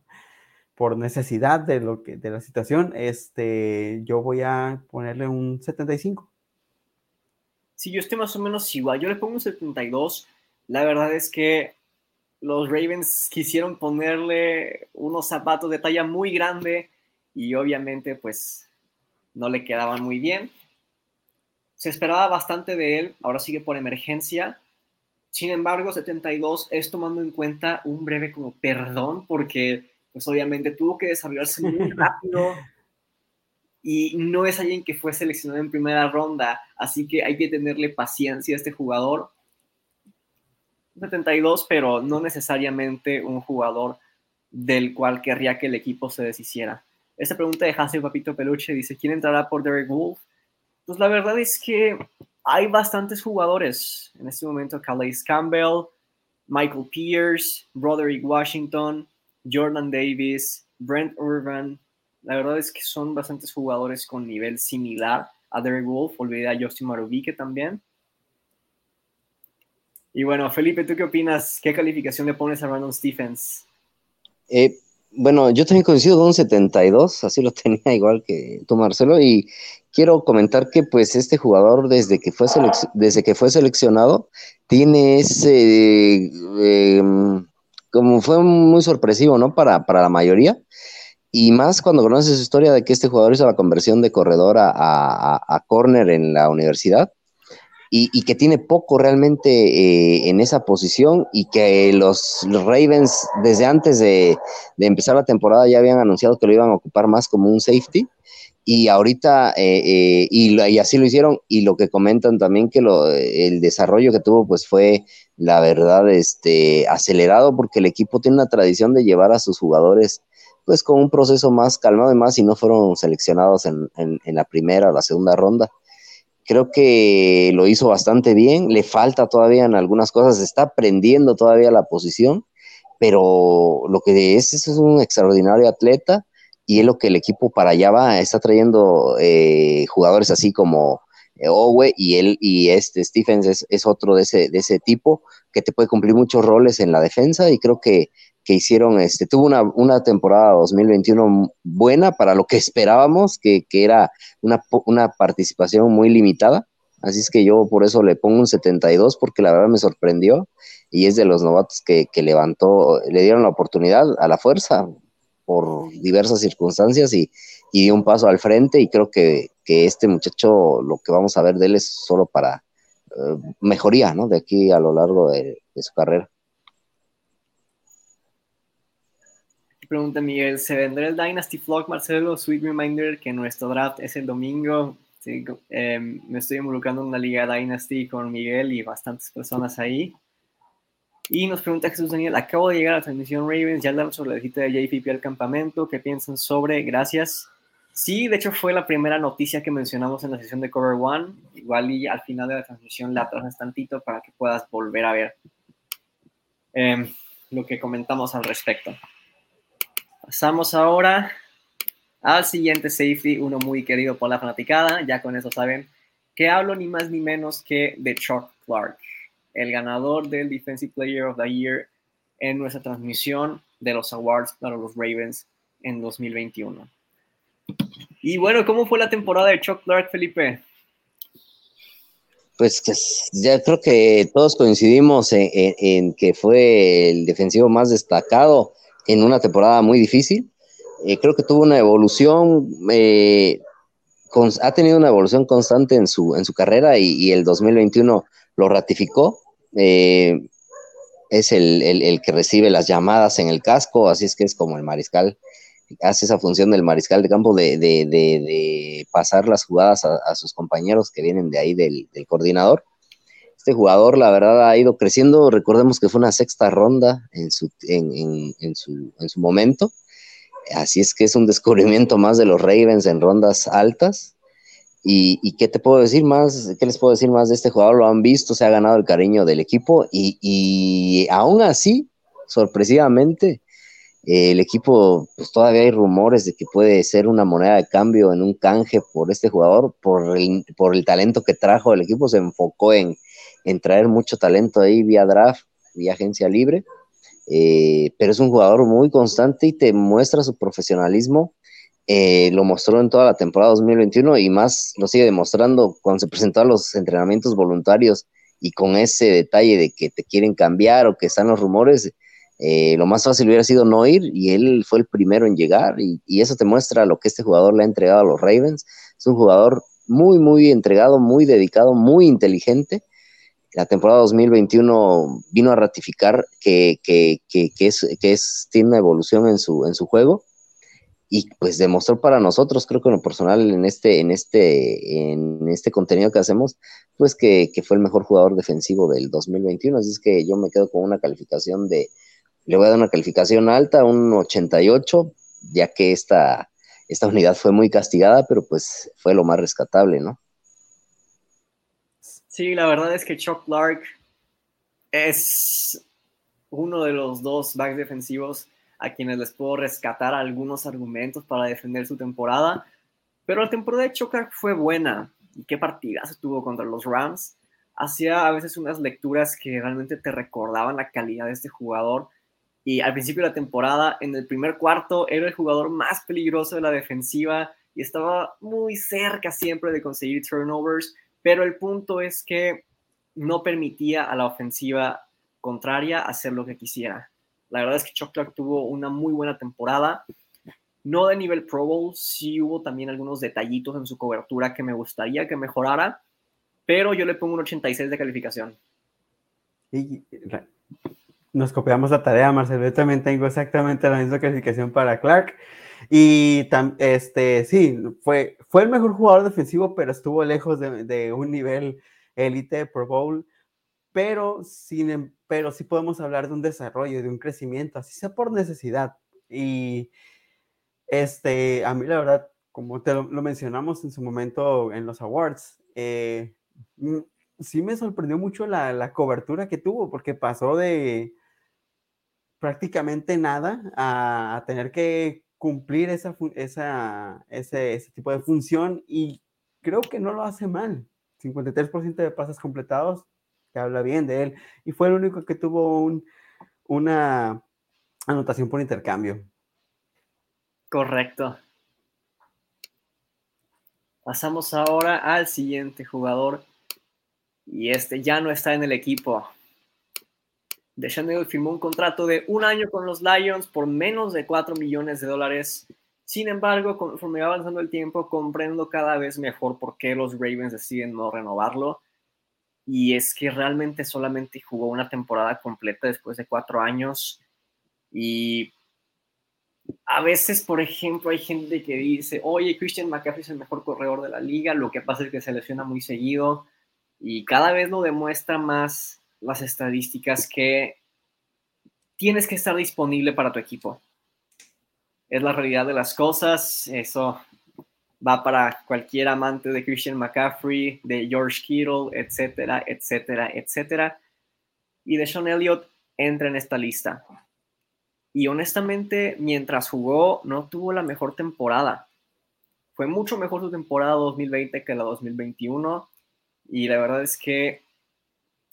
por necesidad de lo que de la situación este yo voy a ponerle un 75 Sí, yo estoy más o menos igual. Yo le pongo un 72. La verdad es que los Ravens quisieron ponerle unos zapatos de talla muy grande y obviamente pues no le quedaban muy bien. Se esperaba bastante de él, ahora sigue por emergencia. Sin embargo, 72 es tomando en cuenta un breve como perdón porque pues obviamente tuvo que desarrollarse muy rápido y no es alguien que fue seleccionado en primera ronda, así que hay que tenerle paciencia a este jugador. 72, pero no necesariamente un jugador del cual querría que el equipo se deshiciera. Esta pregunta de Hansel Papito Peluche dice, ¿quién entrará por Derek Wolf? Pues la verdad es que hay bastantes jugadores. En este momento, Calais Campbell, Michael Pierce, Broderick Washington, Jordan Davis, Brent Urban. La verdad es que son bastantes jugadores con nivel similar a Derek Wolf. Olvidé a Justin Marubique también. Y bueno, Felipe, ¿tú qué opinas? ¿Qué calificación le pones a Brandon Stephens? Eh, bueno, yo también coincido con un 72, así lo tenía igual que tú, Marcelo, y quiero comentar que pues este jugador desde que fue, desde que fue seleccionado tiene ese, em, como fue muy sorpresivo, ¿no? Para, para la mayoría, y más cuando conoces su historia de que este jugador hizo la conversión de corredor a, a, corner en la universidad, y, que tiene poco realmente eh, en esa posición y que los, Ravens desde antes de, empezar la temporada ya habían anunciado que lo iban a ocupar más como un safety y ahorita eh, eh, y, y, así lo hicieron y lo que comentan también que lo, el desarrollo que tuvo pues fue la verdad este acelerado porque el equipo tiene una tradición de llevar a sus jugadores pues con un proceso más calmado y más si no fueron seleccionados en, en, la primera o la segunda ronda. Creo que lo hizo bastante bien, le falta todavía en algunas cosas, está aprendiendo todavía la posición, pero lo que es, es un extraordinario atleta y es lo que el equipo para allá va, está trayendo eh, jugadores así como Owe y él y este Stephens es, otro de ese, de ese tipo que te puede cumplir muchos roles en la defensa y creo que que hicieron, este, tuvo una, una, temporada 2021 buena para lo que esperábamos, que, que era una, una, participación muy limitada. Así es que yo por eso le pongo un 72, porque la verdad me sorprendió y es de los novatos que, que levantó, le dieron la oportunidad a la fuerza por diversas circunstancias y, y dio un paso al frente y creo que, que, este muchacho lo que vamos a ver de él es solo para eh, mejoría, ¿no? De aquí a lo largo de, su carrera. Pregunta Miguel, ¿se vendrá el Dynasty Vlog, Marcelo? Sweet reminder que nuestro draft es el domingo. Em, me estoy involucrando en una liga Dynasty con Miguel y bastantes personas ahí. Y nos pregunta Jesús Daniel, acabo de llegar a la transmisión Ravens, ya hablamos sobre la visita de JPP al campamento, ¿qué piensan sobre? Gracias. Sí, de hecho fue la primera noticia que mencionamos en la sesión de Cover One. Igual y al final de la transmisión la atrasas tantito para que puedas volver a ver em, lo que comentamos al respecto. Pasamos ahora al siguiente safety, uno muy querido por la fanaticada. Ya con eso saben que hablo ni más ni menos que de Chuck Clark, el ganador del Defensive Player of the Year en nuestra transmisión de los awards para los Ravens en 2021. Y bueno, ¿cómo fue la temporada de Chuck Clark, Felipe? Pues ya creo que todos coincidimos en que fue el defensivo más destacado en una temporada muy difícil. Eh, creo que tuvo una evolución, eh, ha tenido una evolución constante en su, en su carrera y, el 2021 lo ratificó. Eh, es el, el, que recibe las llamadas en el casco, así es que es como el mariscal, hace esa función del mariscal de campo de, de, de, pasar las jugadas a, sus compañeros que vienen de ahí del, coordinador este jugador, la verdad, ha ido creciendo. Recordemos que fue una sexta ronda en su, en, su, en su momento. Así es que es un descubrimiento más de los Ravens en rondas altas. Y, y, qué te puedo decir más, qué les puedo decir más de este jugador, lo han visto, se ha ganado el cariño del equipo y, y aún así, sorpresivamente, el equipo, pues todavía hay rumores de que puede ser una moneda de cambio en un canje por este jugador, por el, por el talento que trajo el equipo, se enfocó en, en traer mucho talento ahí vía draft, vía agencia libre, eh, pero es un jugador muy constante y te muestra su profesionalismo eh, lo mostró en toda la temporada 2021 y más lo sigue demostrando cuando se presentó a los entrenamientos voluntarios y con ese detalle de que te quieren cambiar o que están los rumores, eh, lo más fácil hubiera sido no ir y él fue el primero en llegar y, eso te muestra lo que este jugador le ha entregado a los Ravens. Es un jugador muy, muy entregado, muy dedicado, muy inteligente. La temporada 2021 vino a ratificar que, que, que, que es, es, tiene una evolución en su, en su juego y pues demostró para nosotros, creo que en lo personal, en este, en este, en este contenido que hacemos, pues que, fue el mejor jugador defensivo del 2021. Así es que yo me quedo con una calificación de, le voy a dar una calificación alta, un 88, ya que esta, esta unidad fue muy castigada, pero pues fue lo más rescatable, ¿no? Sí, la verdad es que Chuck Clark es uno de los dos backs defensivos a quienes les puedo rescatar algunos argumentos para defender su temporada. Pero la temporada de Chuck Clark fue buena. ¿Y qué partidas tuvo contra los Rams? Hacía a veces unas lecturas que realmente te recordaban la calidad de este jugador. Y al principio de la temporada, en el primer cuarto, era el jugador más peligroso de la defensiva y estaba muy cerca siempre de conseguir turnovers. Pero el punto es que no permitía a la ofensiva contraria hacer lo que quisiera. La verdad es que Chuck Clark tuvo una muy buena temporada. No de nivel Pro Bowl, sí hubo también algunos detallitos en su cobertura que me gustaría que mejorara, pero yo le pongo un 86 de calificación. Y nos copiamos la tarea, Marcelo. Yo también tengo exactamente la misma calificación para Clark. Y este, sí, fue, fue el mejor jugador defensivo, pero estuvo lejos de, de un nivel élite Pro Bowl. Pero, sin, em, pero sí podemos hablar de un desarrollo, de un crecimiento, así sea por necesidad. Y este, a mí la verdad, como te lo, lo mencionamos en su momento en los awards, eh, sí me sorprendió mucho la, la, cobertura que tuvo, porque pasó de prácticamente nada a, tener que cumplir esa, esa, ese, ese, tipo de función y creo que no lo hace mal. 53% de pases completados, que habla bien de él, y fue el único que tuvo un, una anotación por intercambio. Correcto. Pasamos ahora al siguiente jugador, y este ya no está en el equipo. Chanel firmó un contrato de un año con los Lions por menos de 4 millones de dólares. Sin embargo, conforme va avanzando el tiempo, comprendo cada vez mejor por qué los Ravens deciden no renovarlo. Y es que realmente solamente jugó una temporada completa después de cuatro años. Y a veces, por ejemplo, hay gente que dice, oye, Christian McCaffrey es el mejor corredor de la liga. Lo que pasa es que se lesiona muy seguido. Y cada vez lo demuestra más las estadísticas que tienes que estar disponible para tu equipo. Es la realidad de las cosas, eso va para cualquier amante de Christian McCaffrey, de George Kittle, etcétera, etcétera, etcétera. Y de Sean Elliott entra en esta lista. Y honestamente, mientras jugó, no tuvo la mejor temporada. Fue mucho mejor su temporada 2020 que la 2021. Y la verdad es que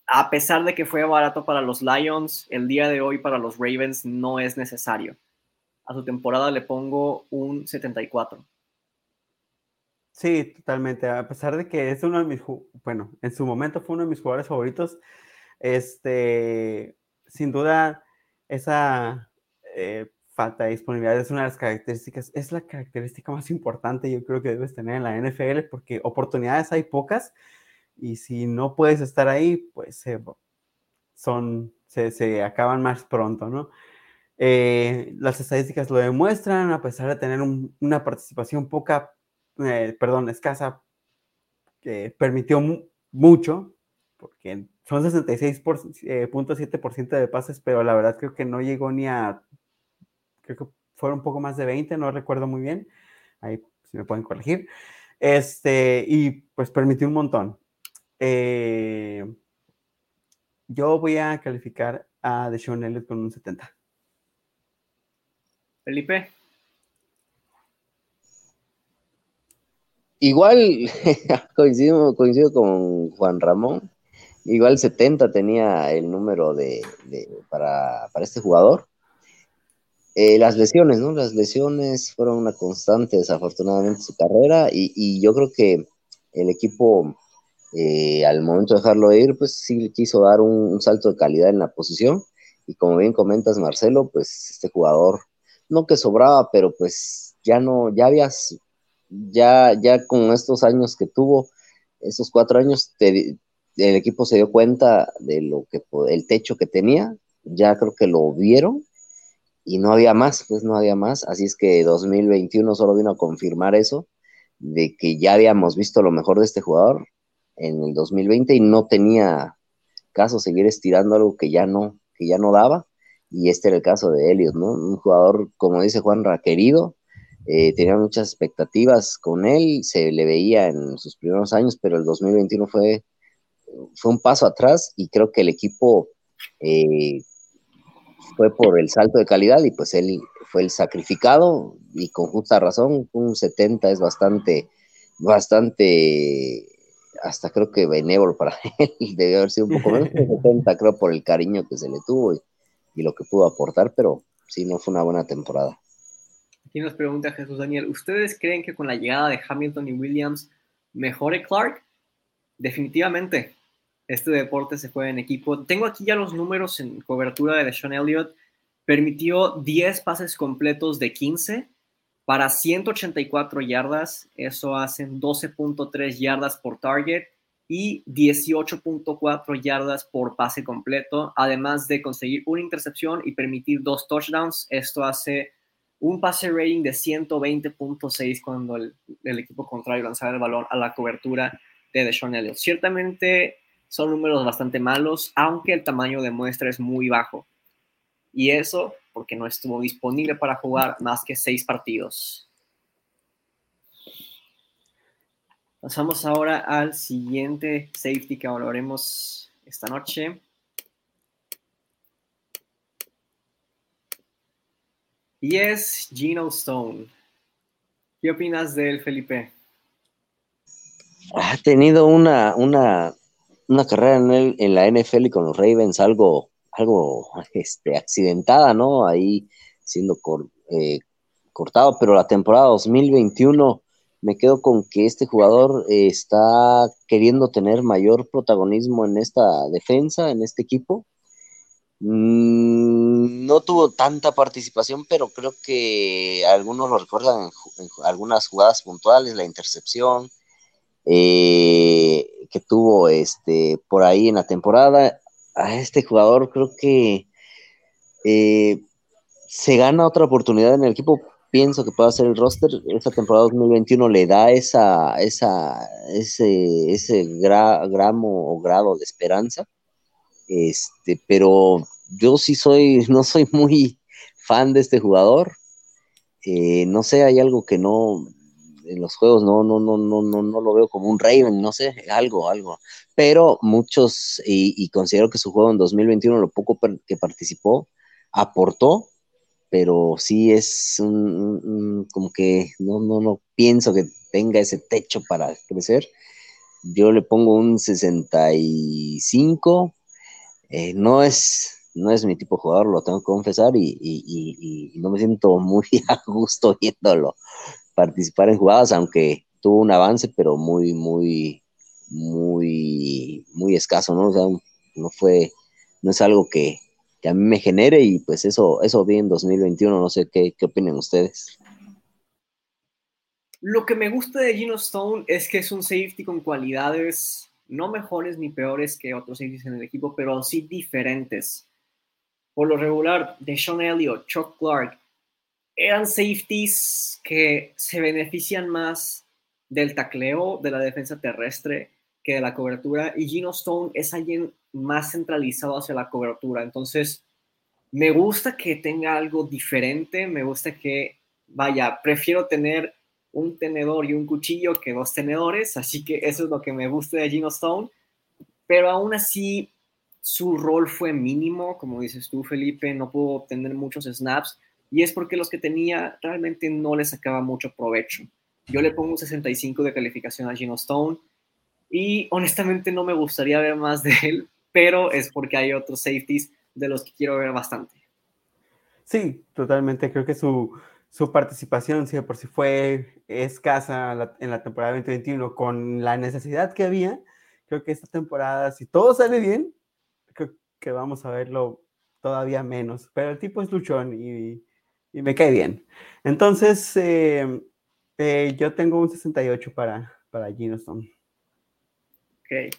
a pesar de que fue barato para los Lions, el día de hoy para los Ravens no es necesario. A su temporada le pongo un 74. Sí, totalmente. A pesar de que es uno de mis, bueno, en su momento fue uno de mis jugadores favoritos, este, sin duda, esa eh, falta de disponibilidad es una de las características, es la característica más importante yo creo que debes tener en la NFL porque oportunidades hay pocas y si no puedes estar ahí, pues son, se, se acaban más pronto, ¿no? Eh, las estadísticas lo demuestran, a pesar de tener un, una participación poca, eh, perdón, escasa, que permitió mucho, porque son 66.7% eh, de pases, pero la verdad creo que no llegó ni a, creo que fueron un poco más de 20, no recuerdo muy bien, ahí si me pueden corregir, este, y pues permitió un montón. Eh, yo voy a calificar a Deshaun Elliott con un 70. Felipe. Igual coincido, coincido con Juan Ramón. Igual 70 tenía el número de, de para, para, este jugador. Eh, las lesiones, ¿no? Las lesiones fueron una constante, desafortunadamente, en su carrera, y, yo creo que el equipo, eh, al momento de dejarlo ir, pues sí quiso dar un, salto de calidad en la posición, y como bien comentas, Marcelo, pues este jugador, no que sobraba, pero pues ya no, ya habías, ya, ya con estos años que tuvo, esos cuatro años, el equipo se dio cuenta de lo que, el techo que tenía, ya creo que lo vieron, y no había más, pues no había más. Así es que 2021 solo vino a confirmar eso, de que ya habíamos visto lo mejor de este jugador en el 2020 y no tenía caso seguir estirando algo que ya no, que ya no daba. Y este era el caso de Elliot, ¿no? Un jugador, como dice Juan, querido, eh, tenía muchas expectativas con él, se le veía en sus primeros años, pero el 2021 fue, fue un paso atrás y creo que el equipo eh, fue por el salto de calidad y pues él fue el sacrificado y con justa razón, un 70 es bastante, bastante, hasta creo que benévolo para él, debe haber sido un poco menos de 70 creo por el cariño que se le tuvo y, lo que pudo aportar, pero sí, no fue una buena temporada. Aquí nos pregunta Jesús Daniel, ¿ustedes creen que con la llegada de Hamilton y Williams mejore Clark? Definitivamente, este deporte se juega en equipo. Tengo aquí ya los números en cobertura de Sean Elliott. Permitió 10 pases completos de 15 para 184 yardas. Eso hacen 12.3 yardas por target y 18.4 yardas por pase completo, además de conseguir una intercepción y permitir dos touchdowns. Esto hace un pase rating de 120.6 cuando el, equipo contrario lanzaba el balón a la cobertura de Deshaun Elliott. Ciertamente son números bastante malos, aunque el tamaño de muestra es muy bajo. Y eso porque no estuvo disponible para jugar más que seis partidos. Pasamos ahora al siguiente safety que hablaremos esta noche. Y es Gino Stone. ¿Qué opinas de él, Felipe? Ha tenido una, una una carrera en, el, en la NFL y con los Ravens algo, algo este, accidentada, ¿no? Ahí siendo eh, cortado, pero la temporada 2021 me quedo con que este jugador eh, está queriendo tener mayor protagonismo en esta defensa, en este equipo. Mm, no tuvo tanta participación, pero creo que algunos lo recuerdan en algunas jugadas puntuales, la intercepción, eh, que tuvo este, por ahí en la temporada. A este jugador creo que eh, se gana otra oportunidad en el equipo. Pienso que puede hacer el roster. Esta temporada 2021 le da esa, esa, ese, ese gramo o grado de esperanza. Este, pero yo sí soy, no soy muy fan de este jugador. Eh, no sé, hay algo que no, en los juegos no, no, no, no, no, no lo veo como un Raven, no sé, algo, algo. Pero muchos, y, considero que su juego en 2021, lo poco que participó, aportó, pero sí es un, como que no, no, no pienso que tenga ese techo para crecer. Yo le pongo un 65. Eh, no es no es mi tipo de jugador, lo tengo que confesar, y, y, no me siento muy a gusto viéndolo participar en jugadas, aunque tuvo un avance, pero muy, muy, muy, muy escaso, ¿no? O sea, no fue, no es algo que, a mí me genere y pues eso, eso vi en 2021, no sé qué, qué opinan ustedes. Lo que me gusta de Gino Stone es que es un safety con cualidades no mejores ni peores que otros safeties en el equipo, pero sí diferentes. Por lo regular, de Sean Elliott, Chuck Clark, eran safeties que se benefician más del tacleo de la defensa terrestre que de la cobertura y Gino Stone es alguien más centralizado hacia la cobertura. Entonces, me gusta que tenga algo diferente, me gusta que, vaya, prefiero tener un tenedor y un cuchillo que dos tenedores, así que eso es lo que me gusta de Gino Stone, pero aún así su rol fue mínimo, como dices tú, Felipe, no pudo obtener muchos snaps, y es porque los que tenía realmente no le sacaba mucho provecho. Yo le pongo un 65 de calificación a Gino Stone y honestamente no me gustaría ver más de él, pero es porque hay otros safeties de los que quiero ver bastante. Sí, totalmente. Creo que su, su participación, si por si fue escasa en la temporada 2021 con la necesidad que había, creo que esta temporada, si todo sale bien, creo que vamos a verlo todavía menos. Pero el tipo es luchón y, y me cae bien. Entonces, eh, eh, yo tengo un 68 para, para Gino Stone. Ok.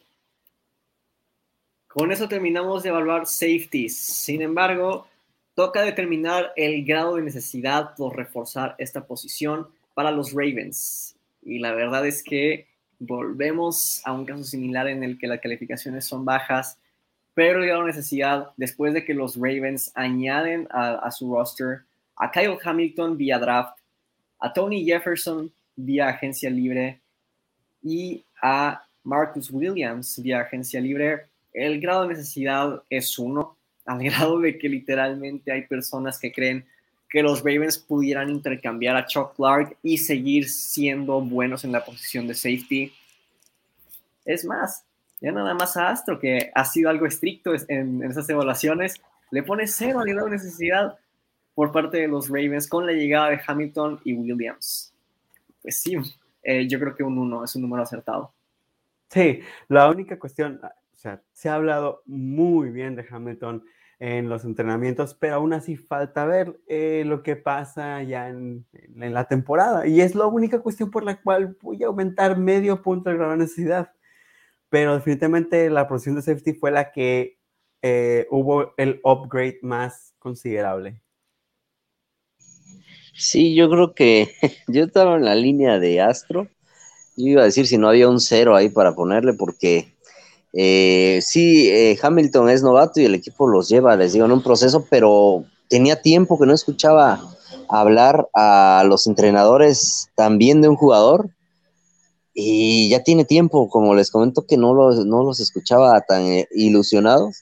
Con eso terminamos de evaluar safeties. Sin embargo, toca determinar el grado de necesidad por reforzar esta posición para los Ravens. Y la verdad es que volvemos a un caso similar en el que las calificaciones son bajas, pero grado de necesidad después de que los Ravens añaden a, su roster a Kyle Hamilton vía draft, a Tony Jefferson vía agencia libre y a Marcus Williams vía agencia libre, el grado de necesidad es uno al grado de que literalmente hay personas que creen que los Ravens pudieran intercambiar a Chuck Clark y seguir siendo buenos en la posición de safety. Es más, ya nada más a Astro, que ha sido algo estricto en, esas evaluaciones, le pone cero al grado de necesidad por parte de los Ravens con la llegada de Hamilton y Williams. Pues sí, eh, yo creo que un 1 es un número acertado. Sí, la única cuestión, sea, se ha hablado muy bien de Hamilton en los entrenamientos, pero aún así falta ver eh, lo que pasa ya en, la temporada. Y es la única cuestión por la cual voy a aumentar medio punto de gran necesidad. Pero definitivamente la posición de safety fue la que eh, hubo el upgrade más considerable. Sí, yo creo que yo estaba en la línea de Astro. Yo iba a decir si no había un cero ahí para ponerle, porque eh, sí, eh, Hamilton es novato y el equipo los lleva, les digo, en un proceso, pero tenía tiempo que no escuchaba hablar a los entrenadores también de un jugador y ya tiene tiempo, como les comento, que no los, no los escuchaba tan eh, ilusionados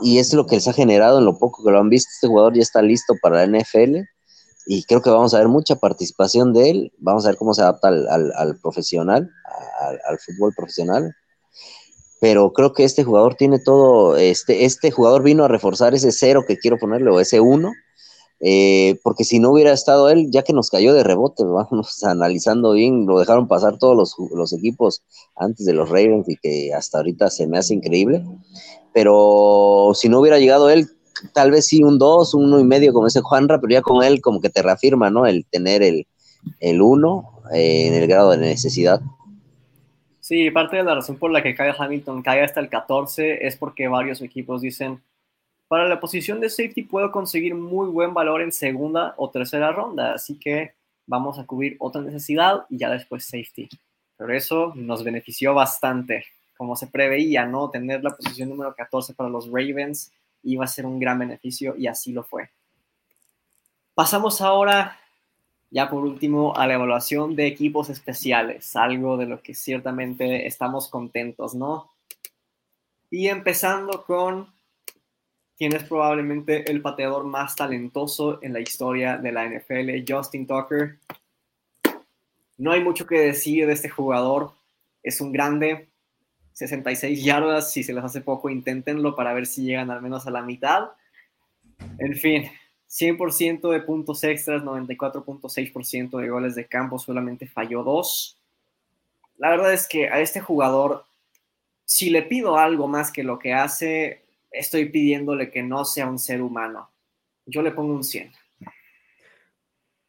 y es lo que les ha generado en lo poco que lo han visto. Este jugador ya está listo para la NFL y creo que vamos a ver mucha participación de él, vamos a ver cómo se adapta al, profesional, al fútbol profesional. Pero creo que este jugador tiene todo, este, este jugador vino a reforzar ese cero que quiero ponerle, o ese uno, eh, porque si no hubiera estado él, ya que nos cayó de rebote, vamos analizando bien, lo dejaron pasar todos los, los, equipos antes de los Ravens y que hasta ahorita se me hace increíble, pero si no hubiera llegado él, tal vez sí un dos, un uno y medio como ese Juanra, pero ya con él como que te reafirma, ¿no? El tener el, el eh, en el grado de necesidad. Sí, parte de la razón por la que cae Hamilton cae hasta el 14 es porque varios equipos dicen, para la posición de safety puedo conseguir muy buen valor en segunda o tercera ronda, así que vamos a cubrir otra necesidad y ya después safety. Pero eso nos benefició bastante, como se preveía, ¿no? Tener la posición número 14 para los Ravens iba a ser un gran beneficio y así lo fue. Pasamos ahora ya por último, a la evaluación de equipos especiales, algo de lo que ciertamente estamos contentos, ¿no? Y empezando con quien es probablemente el pateador más talentoso en la historia de la NFL, Justin Tucker. No hay mucho que decir de este jugador, es un grande, 66 yardas, si se les hace poco, inténtenlo para ver si llegan al menos a la mitad. En fin, 100% de puntos extras, 94.6% de goles de campo, solamente falló dos. La verdad es que a este jugador, si le pido algo más que lo que hace, estoy pidiéndole que no sea un ser humano. Yo le pongo un 100.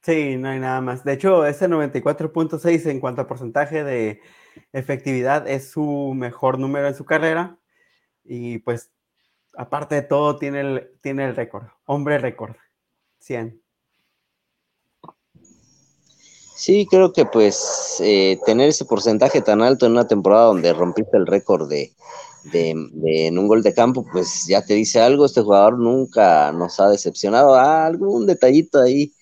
Sí, no hay nada más. De hecho, ese 94.6 en cuanto a porcentaje de efectividad es su mejor número en su carrera. Y pues, aparte de todo, tiene el, tiene el récord, hombre récord. 100. Sí, creo que pues eh, tener ese porcentaje tan alto en una temporada donde rompiste el récord de, en un gol de campo, pues ya te dice algo, este jugador nunca nos ha decepcionado, ah, algún detallito ahí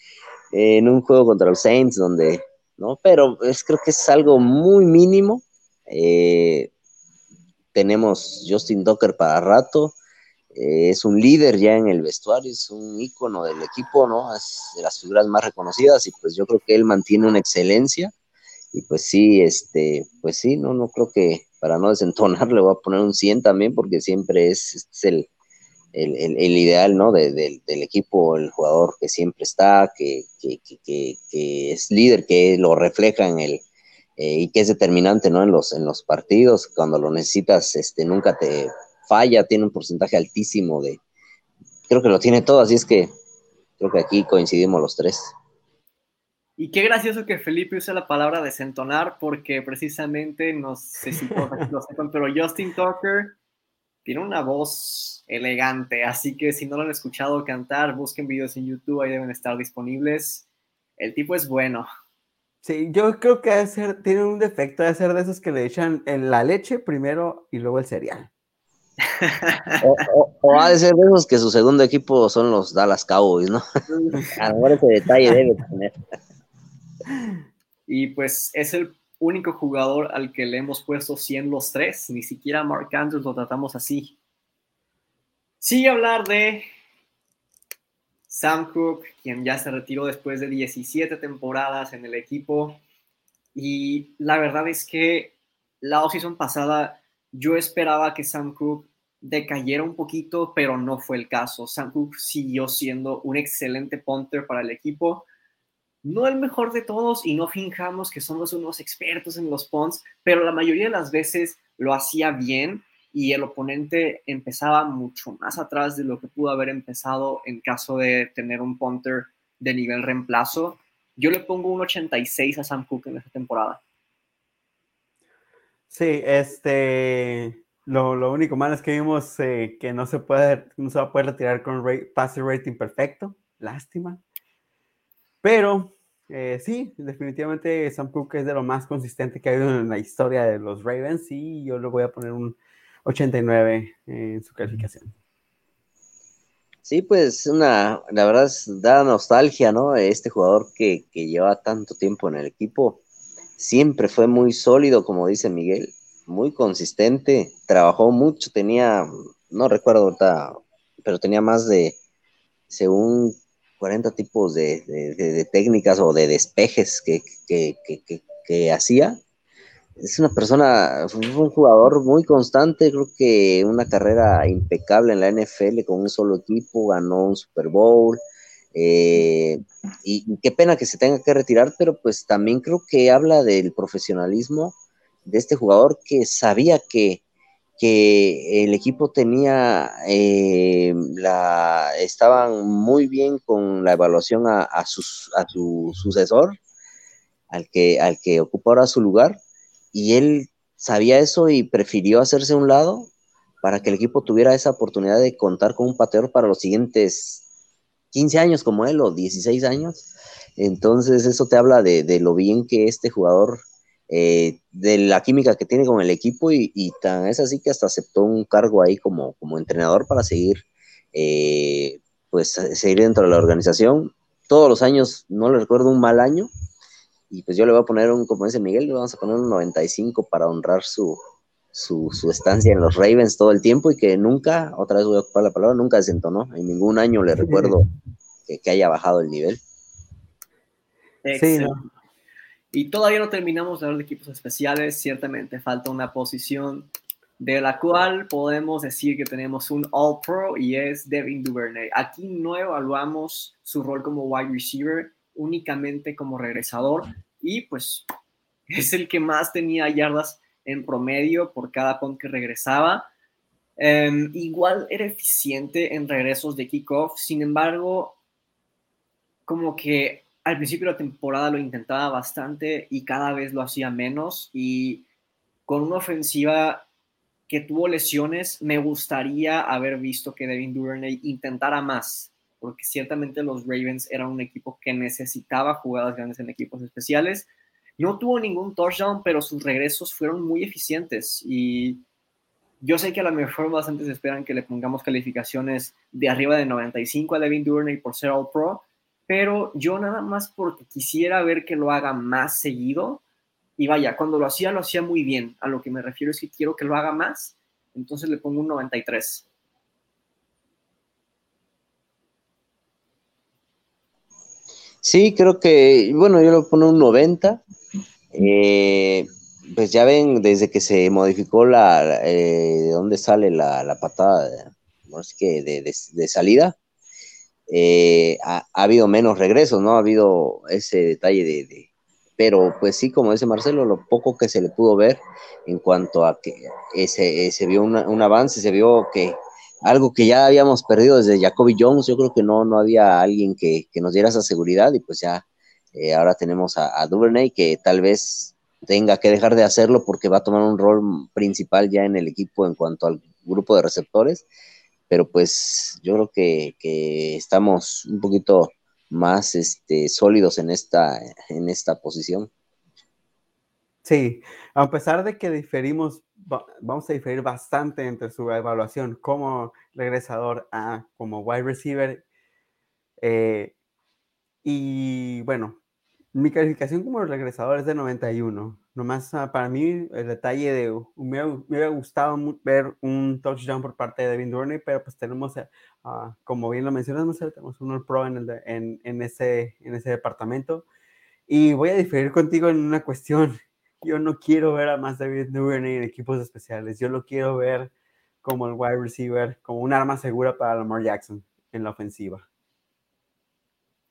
en un juego contra los Saints donde, ¿no? Pero es, creo que es algo muy mínimo. Eh, tenemos Justin Docker para rato, eh, es un líder ya en el vestuario, es un ícono del equipo, ¿no? Es de las figuras más reconocidas y pues yo creo que él mantiene una excelencia y pues sí, este, pues sí, no, no creo que para no desentonar le voy a poner un 100 también porque siempre es, el, el, ideal, ¿no? del equipo, el jugador que siempre está, que, es líder, que lo refleja en el, eh, y que es determinante, ¿no? En los, en los partidos, cuando lo necesitas, este, nunca te falla, tiene un porcentaje altísimo de, creo que lo tiene todo, así es que creo que aquí coincidimos los tres. Y qué gracioso que Felipe use la palabra desentonar, porque precisamente, no sé si pero Justin Tucker tiene una voz elegante, así que si no lo han escuchado cantar, busquen videos en YouTube, ahí deben estar disponibles. El tipo es bueno. Sí, yo creo que tiene un defecto de ser de esos que le echan en la leche primero y luego el cereal. o, ha de ser de esos que su segundo equipo son los Dallas Cowboys, ¿no? A lo mejor ese detalle debe tener. Y pues es el único jugador al que le hemos puesto 100 los tres, ni siquiera Mark Andrews lo tratamos así. Sigue hablar de Sam Cook, quien ya se retiró después de 17 temporadas en el equipo. Y la verdad es que la offseason pasada yo esperaba que Sam Cook decayera un poquito, pero no fue el caso. Sam Cook siguió siendo un excelente punter para el equipo. No el mejor de todos y no finjamos que somos unos expertos en los punts, pero la mayoría de las veces lo hacía bien y el oponente empezaba mucho más atrás de lo que pudo haber empezado en caso de tener un punter de nivel reemplazo. Yo le pongo un 86 a Sam Cook en esta temporada. Sí, este, lo, único malo es que vimos eh, que no se, puede, no se va a poder retirar con rate, rating perfecto. Lástima. Pero eh, sí, definitivamente Sam Cook es de lo más consistente que ha habido en la historia de los Ravens y yo le voy a poner un 89 en su calificación. Sí, pues una, la verdad da nostalgia, ¿no? Este jugador que, que lleva tanto tiempo en el equipo siempre fue muy sólido, como dice Miguel, muy consistente, trabajó mucho, tenía, no recuerdo ahorita, pero tenía más de, según 40 tipos de, técnicas o de despejes que, que, hacía. Es una persona, fue un jugador muy constante, creo que una carrera impecable en la NFL con un solo equipo, ganó un Super Bowl, eh, y qué pena que se tenga que retirar, pero pues también creo que habla del profesionalismo de este jugador que sabía que, que el equipo tenía, eh, estaban muy bien con la evaluación a, su sucesor, al que, al que ocupa ahora su lugar, y él sabía eso y prefirió hacerse a un lado para que el equipo tuviera esa oportunidad de contar con un pateador para los siguientes 15 años como él o 16 años. Entonces eso te habla de, lo bien que este jugador, eh, de la química que tiene con el equipo y, tan es así que hasta aceptó un cargo ahí como, como entrenador para seguir, eh, pues seguir dentro de la organización. Todos los años, no le recuerdo un mal año, y pues yo le voy a poner un, como dice Miguel, le vamos a poner un 95 para honrar su, su, estancia en los Ravens todo el tiempo y que nunca, otra vez voy a ocupar la palabra, nunca desentonó. En ningún año le recuerdo que, haya bajado el nivel. Sí, Y todavía no terminamos de hablar de equipos especiales. Ciertamente falta una posición de la cual podemos decir que tenemos un All Pro y es Devin Duvernay. Aquí no evaluamos su rol como wide receiver, únicamente como regresador y pues es el que más tenía yardas en promedio por cada punt que regresaba. Em, igual era eficiente en regresos de kickoff, sin embargo, como que al principio de la temporada lo intentaba bastante y cada vez lo hacía menos y con una ofensiva que tuvo lesiones, me gustaría haber visto que Devin Duvernay intentara más, porque ciertamente los Ravens eran un equipo que necesitaba jugadas grandes en equipos especiales. No tuvo ningún touchdown, pero sus regresos fueron muy eficientes y yo sé que a lo mejor bastantes esperan que le pongamos calificaciones de arriba de 95 a Devin Durney por ser All Pro, pero yo nada más porque quisiera ver que lo haga más seguido y vaya, cuando lo hacía lo hacía muy bien, a lo que me refiero es que quiero que lo haga más, entonces le pongo un 93. Sí, creo que, bueno, yo le pongo un 90. Eh, pues ya ven, desde que se modificó la, eh, de dónde sale la, patada que de, salida, eh, ha, habido menos regresos, ¿no? Ha habido ese detalle de, Pero pues sí, como dice Marcelo, lo poco que se le pudo ver en cuanto a que ese, se vio un avance, se vio que algo que ya habíamos perdido desde Jacoby Jones, yo creo que no, no había alguien que, nos diera esa seguridad y pues ya eh, ahora tenemos a, a, que tal vez tenga que dejar de hacerlo porque va a tomar un rol principal ya en el equipo en cuanto al grupo de receptores, pero pues yo creo que, que estamos un poquito más este, sólidos en esta, en esta posición. Sí, a pesar de que diferimos, vamos a diferir bastante entre su evaluación como regresador a como wide receiver. Eh, y bueno, mi calificación como regresador es de 91. Nomás uh, para mí el detalle de me, hubiera gustado ver un touchdown por parte de Devin Durney, pero pues tenemos, uh, como bien lo mencionas, tenemos un Pro en, en, ese, en ese departamento. Y voy a diferir contigo en una cuestión yo no quiero ver a más David Duvernay en equipos especiales. Yo lo quiero ver como el wide receiver, como un arma segura para Lamar Jackson en la ofensiva.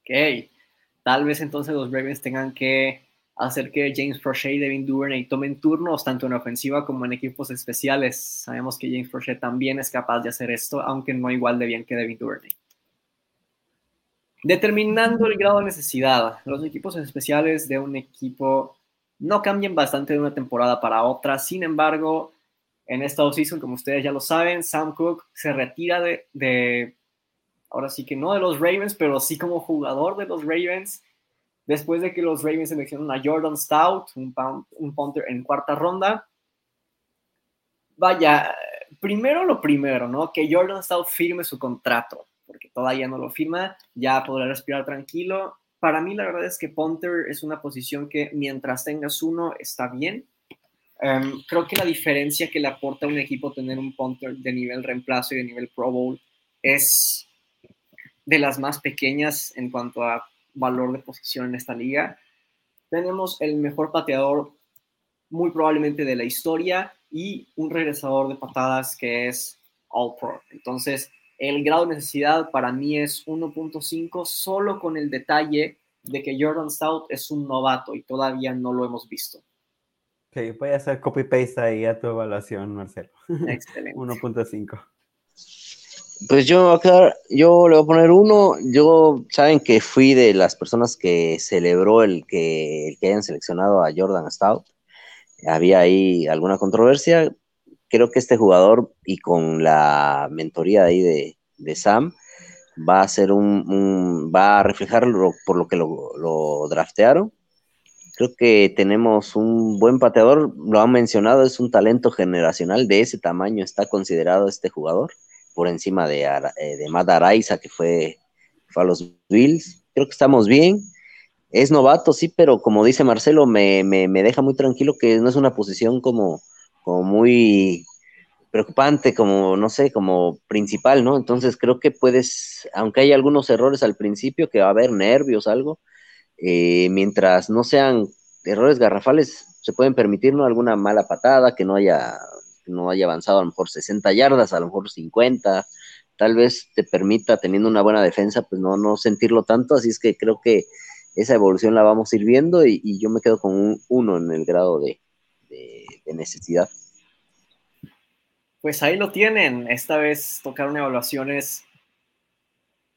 Ok. Tal vez entonces los Ravens tengan que hacer que James Prochet y Devin Duvernay tomen turnos tanto en ofensiva como en equipos especiales. Sabemos que James Prochet también es capaz de hacer esto, aunque no igual de bien que Devin Duvernay. Determinando el grado de necesidad, los equipos especiales de un equipo no cambian bastante de una temporada para otra. Sin embargo, en esta offseason, como ustedes ya lo saben, Sam Cook se retira de, ahora sí que no de los Ravens, pero sí como jugador de los Ravens, después de que los Ravens seleccionaron a Jordan Stout, un, un punter en cuarta ronda. Vaya, primero lo primero, ¿no? Que Jordan Stout firme su contrato, porque todavía no lo firma, ya podrá respirar tranquilo para mí la verdad es que punter es una posición que mientras tengas uno está bien. Em, creo que la diferencia que le aporta a un equipo tener un punter de nivel reemplazo y de nivel Pro Bowl es de las más pequeñas en cuanto a valor de posición en esta liga. Tenemos el mejor pateador muy probablemente de la historia y un regresador de patadas que es All Pro. Entonces, el grado de necesidad para mí es 1.5, solo con el detalle de que Jordan Stout es un novato y todavía no lo hemos visto. Ok, voy a hacer copy-paste ahí a tu evaluación, Marcelo. Excelente. 1.5. Pues yo acá, yo le voy a poner uno. Yo, saben que fui de las personas que celebró el que, el que hayan seleccionado a Jordan Stout. Había ahí alguna controversia creo que este jugador y con la mentoría ahí de, Sam va a ser un, va a reflejar por lo que lo, draftearon. Creo que tenemos un buen pateador, lo han mencionado, es un talento generacional de ese tamaño, está considerado este jugador, por encima de, eh, de Matt Araiza, que fue, fue a los Bills. Creo que estamos bien. Es novato, sí, pero como dice Marcelo, me, me, me deja muy tranquilo que no es una posición como, como muy preocupante, como, no sé, como principal, ¿no? Entonces creo que puedes, aunque hay algunos errores al principio, que va a haber nervios, algo, eh, mientras no sean errores garrafales, se pueden permitir, ¿no? Alguna mala patada, que no haya, no haya avanzado a lo mejor 60 yardas, a lo mejor 50, tal vez te permita, teniendo una buena defensa, pues no, no sentirlo tanto, así es que creo que esa evolución la vamos a ir viendo y, yo me quedo con un 1 en el grado de, de necesidad. Pues ahí lo tienen. Esta vez tocaron evaluaciones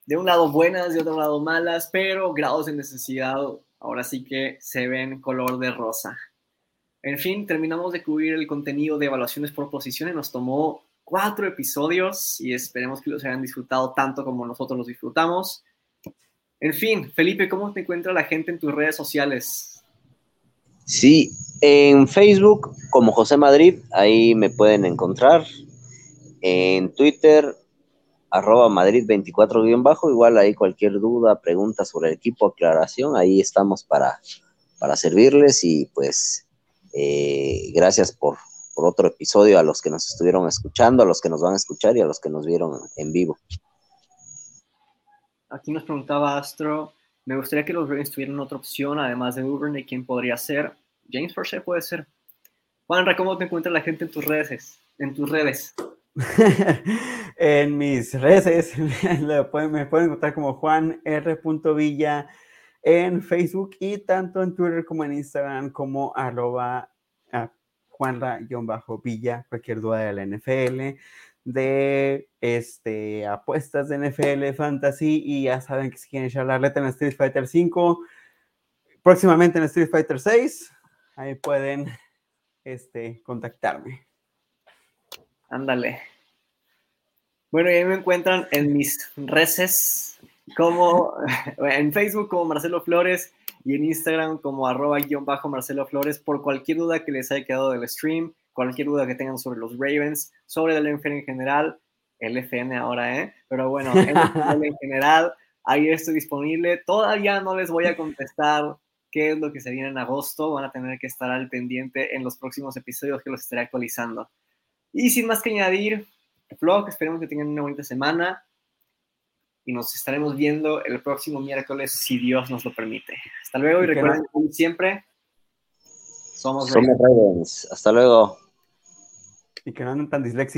de un lado buenas, de otro lado malas, pero grados de necesidad ahora sí que se ven color de rosa. En fin, terminamos de cubrir el contenido de evaluaciones por posiciones. Nos tomó cuatro episodios y esperemos que los hayan disfrutado tanto como nosotros los disfrutamos. En fin, Felipe, ¿cómo te encuentra la gente en tus redes sociales? Sí, en Facebook como José Madrid, ahí me pueden encontrar. En Twitter, arroba Madrid24-bajo, igual ahí cualquier duda, pregunta sobre el equipo, aclaración, ahí estamos para, para servirles y pues eh, gracias por, por otro episodio a los que nos estuvieron escuchando, a los que nos van a escuchar y a los que nos vieron en vivo. Aquí nos preguntaba Astro, me gustaría que los Ravens tuvieran otra opción, además de Duvernay, ¿quién podría ser? James Forshey puede ser. Juanra, ¿cómo te encuentra la gente en tus redes? En tus redes. en mis redes me pueden, me pueden encontrar como Juan R. Villa en Facebook y tanto en Twitter como en Instagram como arroba ah, Juanra-Villa, cualquier duda de la NFL, de este, apuestas de NFL, fantasy y ya saben que si quieren echar la reta en Street Fighter 5, próximamente en Street Fighter 6, ahí pueden este, contactarme. Ándale. Bueno, y ahí me encuentran en mis redes como en Facebook como Marcelo Flores y en Instagram como arroba guion bajo Marcelo Flores por cualquier duda que les haya quedado del stream, cualquier duda que tengan sobre los Ravens, sobre el NFL en general, el FN ahora, ¿eh? Pero bueno, en general, ahí estoy disponible. Todavía no les voy a contestar qué es lo que se viene en agosto. Van a tener que estar al pendiente en los próximos episodios que los estaré actualizando. Y sin más que añadir, vlog, esperemos que tengan una bonita semana y nos estaremos viendo el próximo miércoles si Dios nos lo permite. Hasta luego y, recuerden como siempre, somos, somos Ravens. Hasta luego. Y que no anden tan disléxicos.